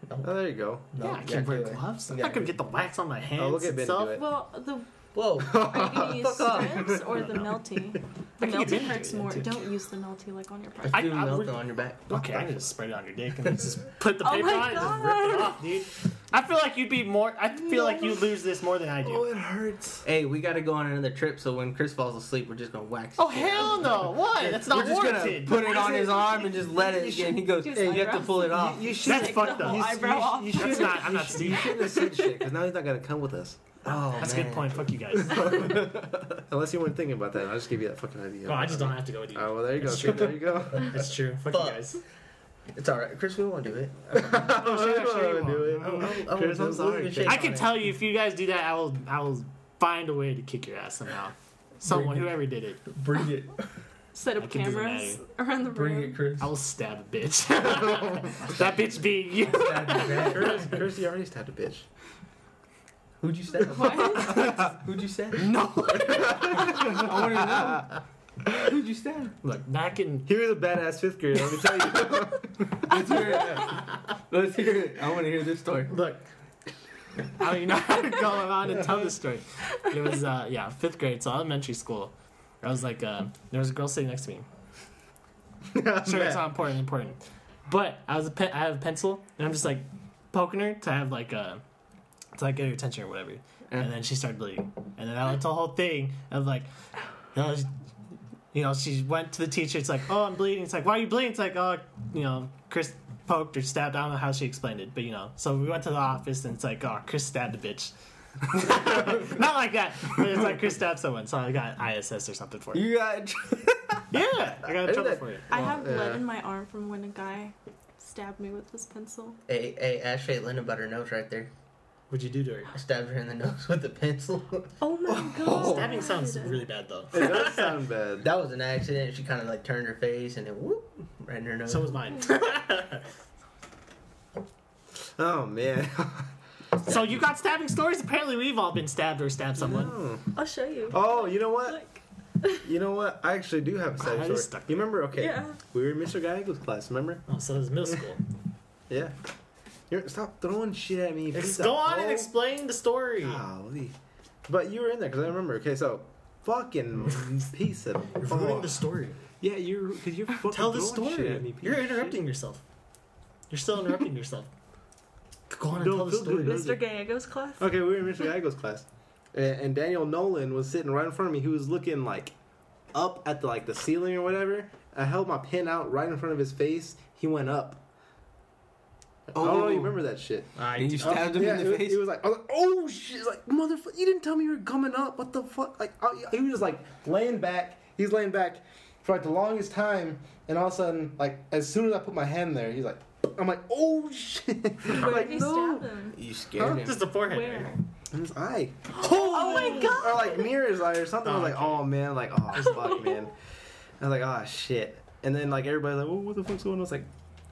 No. Oh, there you go. No, yeah, I can wear gloves. I'm gotta not gonna do get the wax on my hands Oh, look at Benny itself. do it. Well, the Whoa. [LAUGHS] are you gonna use Fuck off. strips or the melty? [LAUGHS] The I can get melty hurts more. too. Don't use the melty like on your part. Let's I- do I melt would- on your back. Okay, I just spread it on your dick and [LAUGHS] then just put the Oh paper my on and just rip it God. off, dude. I feel like you'd be more. I feel like you lose this more than I do. Oh, it hurts. Hey, we gotta go on another trip. So when Chris falls asleep, we're just gonna wax. Oh his shit hell no! What? That's not we're just warranted. gonna put it on his arm and just let it. You And he goes, Just "Hey, you have to eyebrows. pull it off." You, you should. That's Take fucked the up. whole You- eyebrow off. You That's shouldn't- not- I'm not should- Steve. You shouldn't have said shit because now he's not gonna come with us. Oh, That's a good point. Fuck you guys. [LAUGHS] Unless you weren't thinking about that, I'll just give you that fucking idea. Oh, I just don't have to go with you. Oh well, there you go. That's See, true. there you go. [LAUGHS] That's true. Fuck, Fuck. you guys. It's all right, Chris. We won't do it. Oh, sure, sure you do it. won't. Chris, we'll- I'm we'll sorry. even Chris. shake I on can it. tell you if you guys do that, I will. I will find a way to kick your ass somehow. Someone, Bring it. whoever did it, Bring it. [LAUGHS] Set I up can do cameras around the Bring room. it, Chris. I will stab a bitch. that bitch being you. Chris, Chris, you already stabbed a bitch. Who'd you stab? [LAUGHS] What? Who'd you stab? No. [LAUGHS] I want to know. Who'd you stab? Look, back in He was a badass fifth grader. Let me tell you. Let's hear it. Let's hear it. I want to hear this story. look. I don't even know how to go on and tell this story. It was uh, yeah, fifth grade, so elementary school. I was like, uh, there was a girl sitting next to me. [LAUGHS] Sure, it's not important, important. But I was a pen, I have a pencil, and I'm just like poking her to have like uh to like get her attention or whatever. And then she started bleeding, and then I went to the whole thing of like, you know, you know, she went to the teacher. It's like, oh, I'm bleeding. It's like, why are you bleeding? It's like, oh, you know, Chris poked or stabbed. I don't know how she explained it, but you know. So we went to the office, and it's like, oh, Chris stabbed a bitch. [LAUGHS] Not like that, but it's like Chris stabbed someone, so I got ISS or something for it. You got. [LAUGHS] Yeah, I got in Isn't trouble for it. I have Yeah. blood in my arm from when a guy stabbed me with his pencil. Hey, hey, ask Caitlin about her nose right there. What'd you do to her? I stabbed her in the nose with a pencil. [LAUGHS] Oh my [LAUGHS] god! Stabbing sounds really bad though. It does [LAUGHS] sound bad. that was an accident. She kind of like turned her face and then whoop, right in her nose. So was mine. Oh man. so you got stabbing stories? Apparently we've all been stabbed or stabbed someone. No. I'll show you. Oh, you know what? Like, You know what? I actually do have a sad I story. stuck You remember? Okay, Yeah. we were in Mr. Gallego's class. Remember? Oh, so it was middle school. Yeah. You're, stop throwing shit at me. Ex- go on and explain the story. Golly. But you were in there because I remember. Okay, so fucking [LAUGHS] piece of. You're ruining the story. Yeah, you're because you're fucking Tell the story. Shit at me, piece You're interrupting shit. yourself. You're still interrupting yourself. [LAUGHS] Go on and Don't tell the feel story. good, Mr. Gallego's class. Okay, we were in Mr. Gallego's class, and, and Daniel Nolan was sitting right in front of me. He was looking like up at the like the ceiling or whatever. I held my pen out right in front of his face. He went up. I don't Oh. you remember that shit. I And you stabbed him yeah, in the was, face. He was like, I was like, oh shit! He's like, motherfucker, you didn't tell me you were coming up. What the fuck? Like, I, he was just like laying back. He's laying back for like the longest time, and all of a sudden, like as soon as I put my hand there, he's like, I'm like, oh shit! [LAUGHS] Where like, did you no, stab him? You scared him. just the forehead. Where? in his eye. [GASPS] Oh my god! or like mirror's eye or something. I was like, Oh, okay. oh man, like oh [LAUGHS] fuck, man. I was like, oh shit. And then like everybody's like, well, what the fuck's going on? I was like,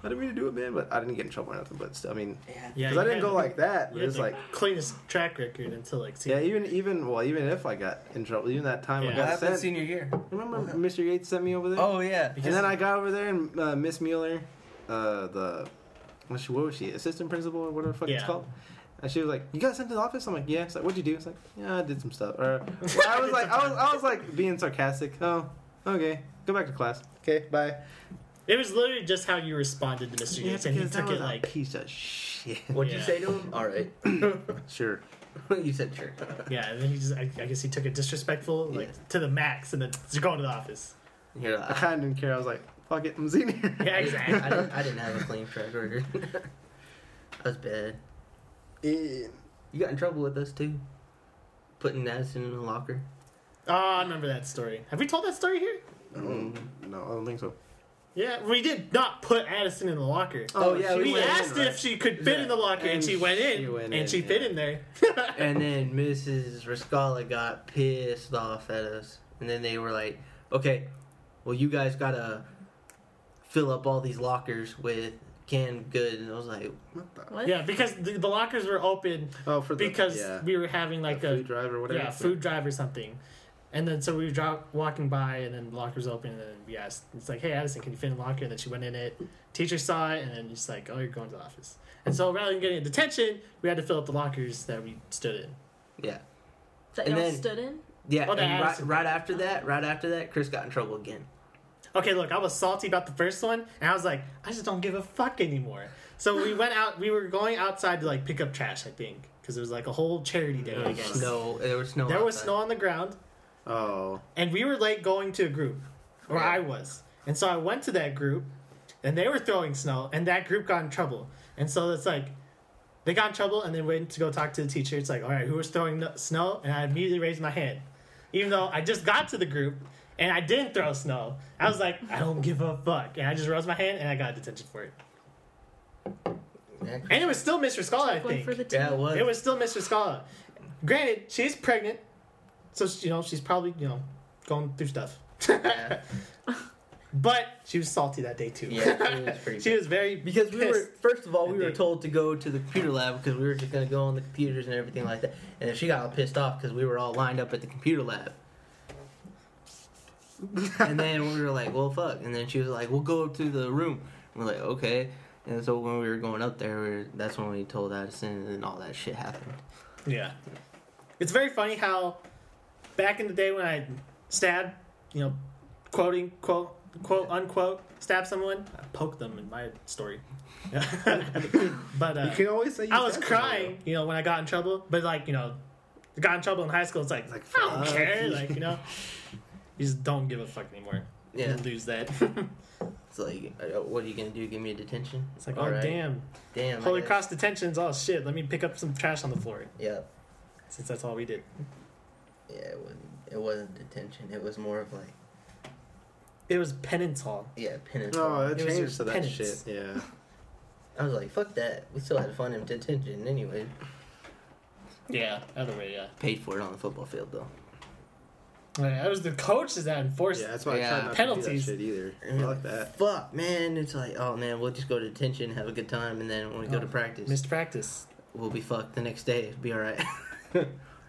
I didn't mean to do it, man, but I didn't get in trouble or nothing. But still, I mean, Yeah. Yeah, because I didn't had go like that. You But had it's like, cleanest track record until like. yeah, senior- even even well, even if I got in trouble, even that time Yeah. I What got happened sent. senior year? Remember, Mr. Yates sent me over there. Oh yeah. and then I got over there and uh, Miss Mueller, uh, the what, she, what was she, assistant principal or whatever the fuck it's called. And she was like, "You got sent to the office?" I'm like, "Yeah." It's like, "What'd you do?" It's like, "Yeah, I did some stuff." Or well, I was like, I was, I was like being sarcastic. Oh, okay, go back to class. Okay, bye. It was literally just how you responded to Mr. Yates, and he because that took was it a like. piece of shit. What'd you Yeah. say to him? All right. [LAUGHS] Sure. [LAUGHS] you said sure. Yeah, and then he just. I, I guess he took it disrespectful, like Yeah. to the max, and then just going to the office. You're I like, kind of didn't care. I was like, "Fuck it, I'm senior." [LAUGHS] Yeah, I exactly. didn't, I, didn't, I didn't have a clean track record. that was bad. You got in trouble with us too. Putting Addison in the locker. Oh, I remember that story. Have we told that story here? mm, no, I don't think so. Yeah, we did not put Addison in the locker. Oh, yeah, she we went in, asked right? if she could fit in the locker, and, And she went in, she went and in, she fit yeah. in there. [LAUGHS] And [LAUGHS] then Mrs. Rascala got pissed off at us. And then they were like, okay, well, you guys gotta fill up all these lockers with canned goods. And I was like, What the? What? yeah, because the, the lockers were open Oh, for the because yeah, we were having like the a food drive or whatever. yeah food drive or something, and then so we were dro- walking by, and then the lockers open, and then we asked, it's like, hey Addison, can you fit in the locker? And then she went in it. Teacher saw it, and then she's like, oh, you're going to the office. And so rather than getting a detention, we had to fill up the lockers that we stood in. yeah. That And y'all then- stood in? Yeah, Oh, the and right, Addison- right after that, right after that, Chris got in trouble again. Okay, look, I was salty about the first one, and I was like, I just don't give a fuck anymore. So we [LAUGHS] went out. We were going outside to like pick up trash, I think, because it was like a whole charity day. I guess. Snow, there was snow. There was outside. snow on the ground, Oh, and we were late going to a group, or Yeah. I was, and so I went to that group, and they were throwing snow, and that group got in trouble, and so it's like. They got in trouble and then went to go talk to the teacher. It's like, all right, who was throwing no- snow? And I immediately raised my hand, even though I just got to the group and I didn't throw snow. I was like, I don't give a fuck, and I just raised my hand and I got detention for it. And it was still Mr. Scala, I think. for the yeah, it was. It was still Mr. Scala. Granted, she's pregnant, so you know she's probably you know going through stuff. Yeah. [LAUGHS] but she was salty that day too. Yeah, it was [LAUGHS] pretty she was very Because we were first of all we were told to go to the computer lab because we were just gonna go on the computers and everything like that. And then she got all pissed off because we were all lined up at the computer lab. and then we were like, "Well, fuck!" And then she was like, "We'll go up to the room." we're like, "Okay." And so when we were going up there, we were, that's when we told Addison, and all that shit happened. Yeah, it's very funny how back in the day when I stabbed, you know, quoting quote quote unquote stab someone, I poked them in my story. [LAUGHS] but uh, you can always say you I was said crying, you know, when I got in trouble. But like, you know, got in trouble in high school. It's like, Like, I don't fuck care. Like, you know, [LAUGHS] you just don't give a fuck anymore. Yeah. You lose that. [LAUGHS] It's like, uh, what are you gonna do? Give me a detention? it's like, All oh right. damn, Damn. I Holy. Cross detentions. Oh shit, let me pick up some trash on the floor. Yeah. Since that's all we did. Yeah. It wasn't. It wasn't detention. It was more of like, It was penance hall. yeah, penance. Oh, that It was changed to your that penance. shit. Yeah. [LAUGHS] I was like, fuck that. We still had fun in detention anyway. Yeah, either way, yeah. Paid for it on the football field though. Yeah, it was the coaches that enforced. Yeah, that's why Yeah. I tried not Penalties. to do that shit either. Yeah. Fuck that. Fuck, man. It's like, oh man, we'll just go to detention, have a good time, and then when we go Oh, to practice, Missed practice. we'll be fucked the next day. It'll be alright. [LAUGHS] [LAUGHS]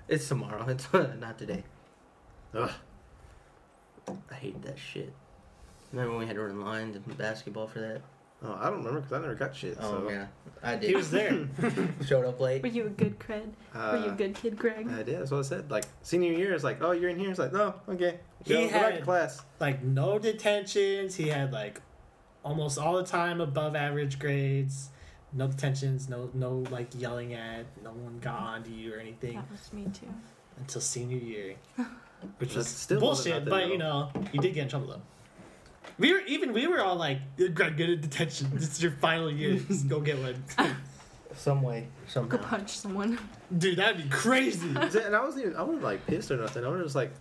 it's tomorrow. [LAUGHS] It's not today. Ugh. I hate that shit. Remember when we had to run lines in basketball for that? Oh, I don't remember because I never got shit. Oh so. yeah, I did. He was there. [LAUGHS] Showed up late. Were you a good cred? Were you a Uh, good kid, Greg? I did. That's what I said. Like senior year, it's like, oh, you're in here. It's like, no, okay, He go, go back to had- class. like no detentions. He had like almost all the time above average grades. No detentions. No no like yelling at. No one got mm-hmm. onto you or anything That was me too. until senior year. [LAUGHS] which That's was still bullshit. nothing, But though. you know, you did get in trouble though. We were even we were all like, "You got good at detention. This is your final year. Just go get one." [LAUGHS] Some way, Go somehow. punch someone. Dude, that'd be crazy. [LAUGHS] And I wasn't even. I wasn't like pissed or nothing. I was just like,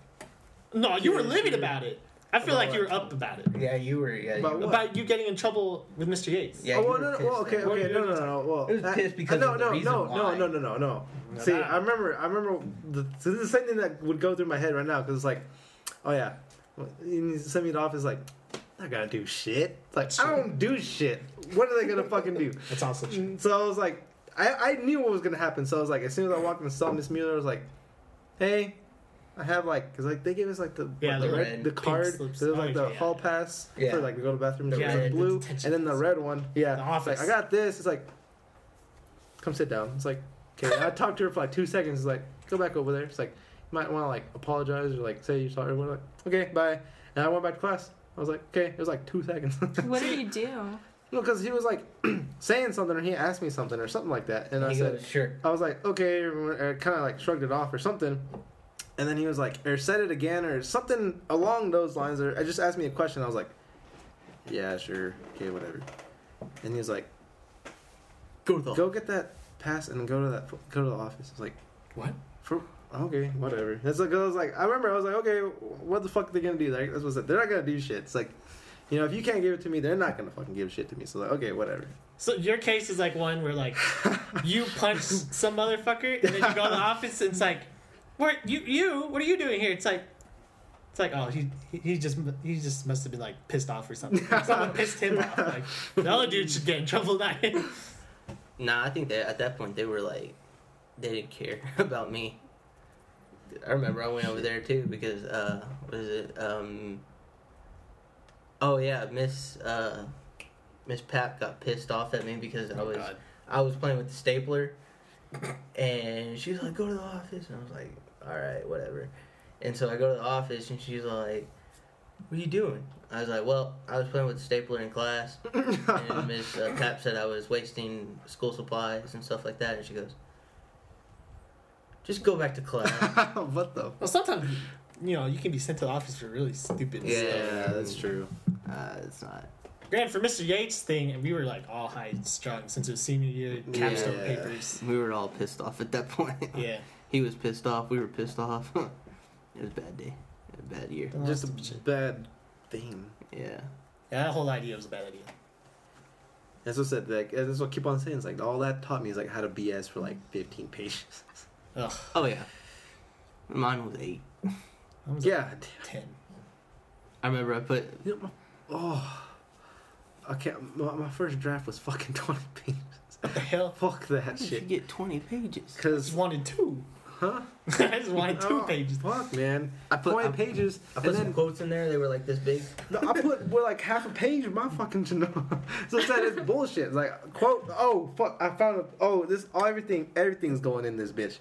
No, you were Yeah, livid about it. I feel like you were up about it. Yeah, you were. Yeah, But you, what? About you getting in trouble with Mr. Yates. Yeah, oh you well, were no, no, pissed well, okay, then. What okay, no, no, no, no. Well, It was that- pissed because no, of the no, reason no, why. no, no, no, no, no. No, See, that- I remember, I remember. The, so this is the same thing that would go through my head right now because it's like, oh yeah, you send me to the office like, I gotta do shit. It's like I don't do shit. What are they gonna fucking do? [LAUGHS] That's also true. Mm, so I was like, I, I knew what was gonna happen. So I was like, as soon as I walked in and saw Miss Mueller, I was like, hey, I have like, cause like they gave us like the Yeah, the, the red, red the card. slips. So there was Oh, like the yeah. hall pass Yeah. for like to go to the bathroom. The it was red, like the blue, detention and then the red one. Yeah, The office. like I got this. It's like, come sit down. It's like, okay. I talked to her for like two seconds. It's like, go back over there. It's like, you might want to like apologize or like say you saw sorry. We're like, okay, bye. And I went back to class. I was like, okay. It was like two seconds. [LAUGHS] What did you do? No, because he was like [CLEARS THROAT] saying something, or he asked me something, or something like that, and I he said, sure. I was like, okay, or kind of like shrugged it off or something, and then he was like, or said it again, or something along those lines, or I just asked me a question. I was like, yeah, sure, okay, whatever, and he was like, Go to the go get that pass and go to that, go to the office. I was like, What? for okay, whatever. That's like I was like, I remember I was like, okay, what the fuck are they gonna do? Like, that's what I said. They're not gonna do shit. It's like. You know, if you can't give it to me, they're not gonna fucking give shit to me. So like, okay, whatever. So your case is like one where like [LAUGHS] you punch some motherfucker and then you go to the office and it's like, where you you what are you doing here? It's like. It's like oh he he- he just he just must have been like pissed off or something. [LAUGHS] Someone pissed him off. Like the other dude should get in trouble, not him. [LAUGHS] Nah, I think that at that point they were like, they didn't care [LAUGHS] about me. I remember I went over there too because uh, what is it? Um, oh yeah, Miss uh, Miss Pat got pissed off at me because I was I was playing with the stapler, and she was like, "Go to the office," and I was like, "All right, whatever." And so I go to the office, and she's like, "What are you doing?" I was like, "Well, I was playing with the stapler in class." [LAUGHS] and Miss uh, Tap said I was wasting school supplies and stuff like that, and she goes, "Just go back to class." [LAUGHS] what the? Well, sometimes you know you can be sent to the office for really stupid. Yeah. stuff. Yeah, that's true. uh, it's not. Granted, for Mr. Yates thing, and we were like all high strung since it was senior year capstone Yeah. papers. We were all pissed off at that point. Yeah, he was pissed off. We were pissed off. [LAUGHS] it was a bad day. A bad year. Just a bad thing. Yeah. yeah, that whole idea was a bad idea. That's what I said. Like that's what I keep on saying. It's like all that taught me is like how to BS for like 15 pages. [LAUGHS] Ugh, Oh yeah. Mine was eight. I was yeah. like ten. I remember I put You know, my- oh, I can't. My, my first draft was fucking 20 [LAUGHS] pages. What the hell? Fuck that How did you shit. get twenty pages? Cause just wanted two. Huh? [LAUGHS] I just wanted two Oh, pages. Fuck man. I put 20 I, pages. I put and some then quotes in there. They were like this big. No, I put [LAUGHS] well, like half a page of my fucking to know. [LAUGHS] so it's like it's bullshit. It's like quote. Oh fuck! I found. A, oh this. All everything. Everything's going in this bitch.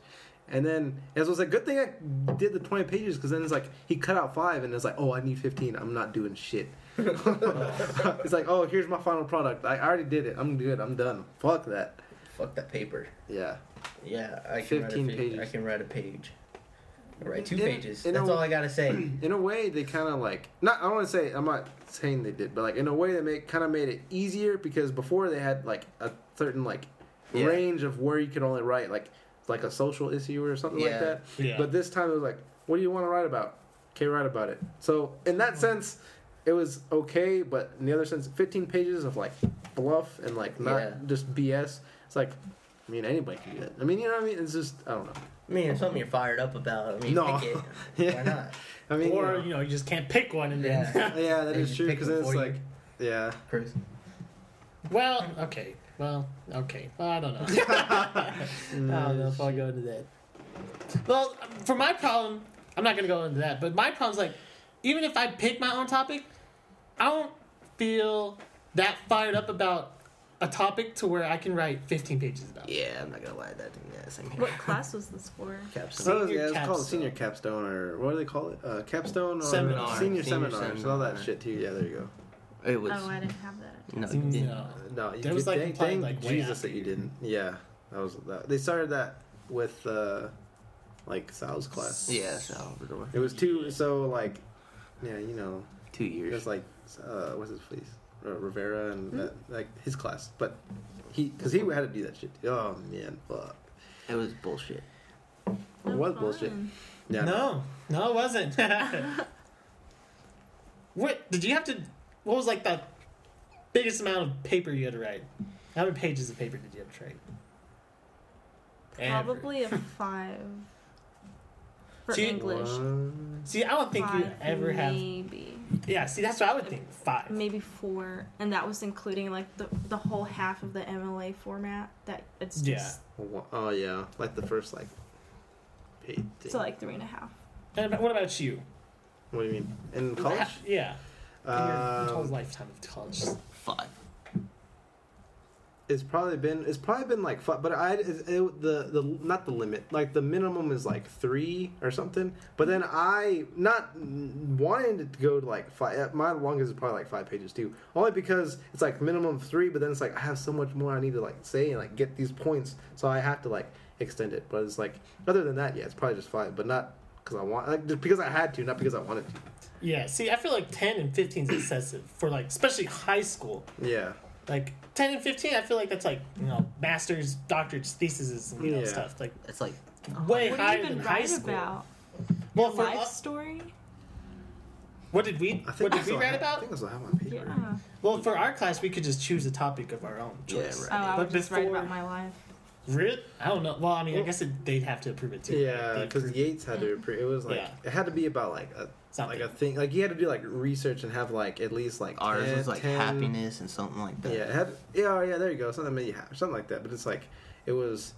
And then it was like good thing I did the twenty pages because then it's like he cut out five and it's like oh I need fifteen. I'm not doing shit. it's like oh here's my final product. I already did it. I'm good. I'm done. Fuck that. Fuck that paper. Yeah. Yeah, I can 15 write a, pages. I can write a page. I write two In- pages. in That's a- all I gotta say. [CLEARS THROAT] in a way they kind of like not i don't want to say i'm not saying they did but like in a way they make kind of made it easier because before they had like a certain like Yeah. range of where you could only write like like a social issue or something like that Yeah. but this time it was like what do you want to write about okay write about it so in that sense it was okay but in the other sense 15 pages of like bluff and like not Yeah. just bs it's like i mean anybody can do that i mean you know what i mean it's just i don't know I mean, it's something you're fired up about. I mean, No. pick it. [LAUGHS] Yeah. Why not? i mean or you you know you just can't pick one and then. Yeah. [LAUGHS] yeah that They is just true because it's for you. like yeah Chris. well, okay. Well, okay. Well, I don't know. [LAUGHS] Mm. I don't know if I'll go into that. Well, for my problem, I'm not gonna go into that. But my problem's like, even if I pick my own topic, I don't feel that fired up about a topic to where I can write 15 pages about. Yeah, I'm not gonna lie. That yeah, same here. What class [LAUGHS] was this for? Capstone. Senior yeah, it's called capstone. senior capstone or what do they call it? Uh, capstone or Seminar. senior, Senior seminars, all that shit too. Yeah, there you go. It was. Oh, I didn't have that. no, Mm, didn't. no. No, you That was, could- like, thank, applied, thank like, Jesus that you you. didn't. Yeah, that was that. They started that with uh, like Sal's class. Yeah, Salvador. It was two. So like, yeah, you know, Two years. it was like, uh, what's his face, uh, Rivera and that, like his class, but he because he had to do that shit. Oh man, fuck. It was bullshit. It was bullshit. Yeah. No, no, it wasn't. [LAUGHS] what did you have to? What was like the biggest amount of paper you had to write? How many pages of paper did you have to write? Ever. Probably a five for See, English. One- See, I don't think you Five, ever have. maybe Yeah, see, that's what I would think. Five. maybe four, and that was including like the the whole half of the MLA format. That it's just one- Oh yeah, like the first like page. so like three and a half. And what about you? What do you mean in college? Ha- Yeah. In your, your whole Um, lifetime of college. Five. It's probably been it's probably been like five, but I it, it, the the not the limit like the minimum is like three or something. But then I not wanting to go to like five. Uh, my longest is probably like five pages too, only because it's like minimum three. But then it's like I have so much more I need to like say and like get these points, so I have to like extend it. But it's like other than that, yeah, it's probably just five, but not because I want like just because I had to, not because I wanted to. Yeah, see, I feel like 10 and 15 is excessive for like, especially high school. Yeah, Like 10 and 15, I feel like that's like, you know, master's, doctorates, theses, and you know, Yeah. stuff. Like It's like way what do higher you than even high write school. about? Well, Your for life us, story? what did we I think what did I we still write have- I about? think I still have my paper. Yeah. Well, for our class, we could just choose a topic of our own Yeah, choice. right. Oh, I But would just write before- about my life. Really? I don't know. Well, I mean, I guess it, they'd have to approve it too. Yeah, They because approve- Yates had to. Appre- it was like Yeah. it had to be about like a Something. like a thing. Like you had to do like research and have like at least like ours 10, was like 10 happiness and something like that. Yeah, had. Yeah, oh, yeah. There you go. Something made you happy. Something like that. But it's like it was.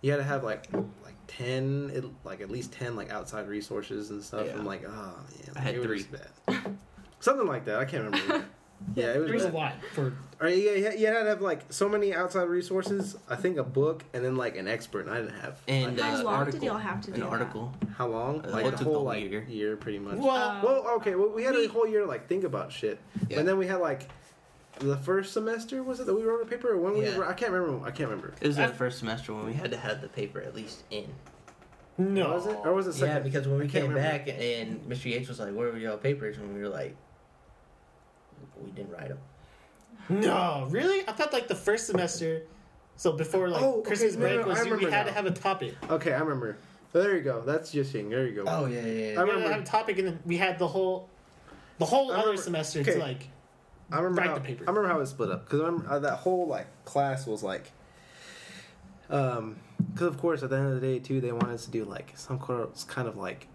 You had to have like like ten, it, like at least ten like outside resources and stuff. Yeah. I'm like, oh man, I had three. Something like that. I can't remember. [LAUGHS] yeah, it was. There's a bad. lot for Or yeah, you had- you had to have like so many outside resources. I think a book and then like an expert. And I didn't have. And like, How uh, long article, did y'all have to do an that? article. how long? uh, like a whole like year. year, pretty much. well. Um, Well, okay. Well, we had We- a whole year to like think about shit, Yeah. and then we had like the first semester was it that we wrote a paper, or when we? Were, I can't remember. I can't remember. It was I- the first semester when we had to have the paper at least in. no. Was it or was it second? Yeah, because when we I came back and Mr. Yates was like, "Where were y'all papers?" and we were like, "We didn't write them." No, really? I thought like the first semester, so before like Oh, okay, Christmas no, no, break no, was I you, we remember had to have a topic. Okay, I remember. There you go. That's just thing. There you go. Oh yeah, yeah. I we had to remember- have a topic, and then we had the whole, the whole other semester okay. to like. I remember. write how, the paper. I remember how it was split up because I remember uh, that whole like class was like. Um, because of course at the end of the day too they wanted us to do like some kind kind of like,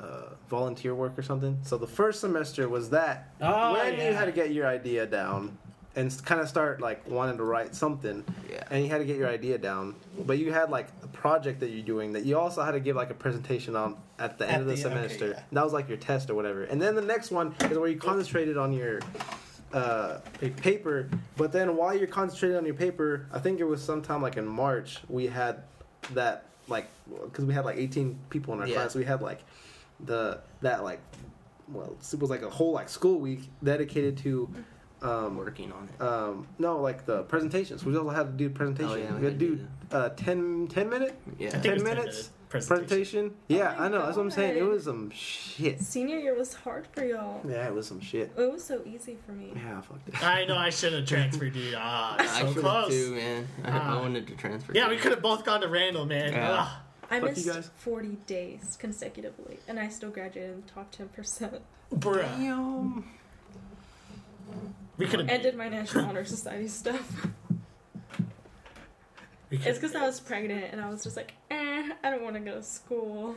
uh, volunteer work or something. So the first semester was that Oh, when you had to get your idea down and kind of start like wanting to write something yeah. and you had to get your idea down but you had like a project that you're doing that you also had to give like a presentation on at the At end of the, the- okay, semester yeah. that was like your test or whatever and then the next one is where you concentrated on your uh, paper but then while you're concentrating on your paper i think it was sometime like in march we had that like because we had like 18 people in our Yeah. class we had like the that like well it was like a whole like school week dedicated to um, working on it. um, no, like the presentations. We also had to do presentation. Oh, yeah, we we had to do uh, 10, 10 minute Yeah. I think 10 was 10 minutes presentation. presentation. Yeah, my I know. That's what I'm saying. It was some shit. Senior year was hard for y'all. Yeah, it was some shit. It was so easy for me. Yeah, fuck that. I know I should have transferred, dude. Ah, [LAUGHS] so should close. too, man. I, I Ah. wanted to transfer. Yeah, too. we could have both gone to Randall, man. Yeah. Ah. I Fuck you missed guys. 40 days consecutively, and I still graduated in the top 10%. bruh. Damn. We could have. ended my National Honor Society stuff. It's because I was pregnant, and I was just like, eh, I don't want to go to school.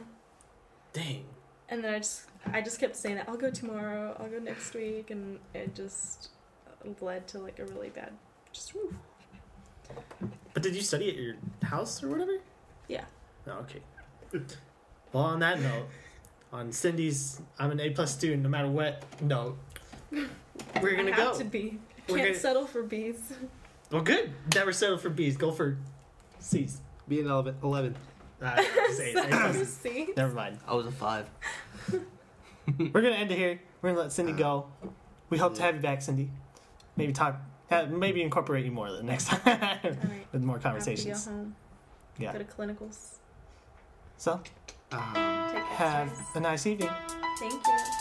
Dang. And then I just, I just kept saying that I'll go tomorrow, I'll go next week, and it just led to like a really bad, just whew. But did you study at your house or whatever? Yeah. Oh, okay. Well, on that note, on Cindy's, I'm an A plus student no matter what note. We're gonna I go. have to be. We're Can't gonna- settle for B's. Well, good. Never settle for B's. Go for C's. Be an 11. 11. Uh, just A's. A [LAUGHS] pluses. See? Never mind. I was a five. [LAUGHS] We're gonna end it here. We're gonna let Cindy go. We hope to have you back, Cindy. Maybe talk. Have, maybe incorporate you more the next time [LAUGHS] All right. with more I have to conversations. go home. Yeah. Go to clinicals. So, Um, have a nice evening. Thank you.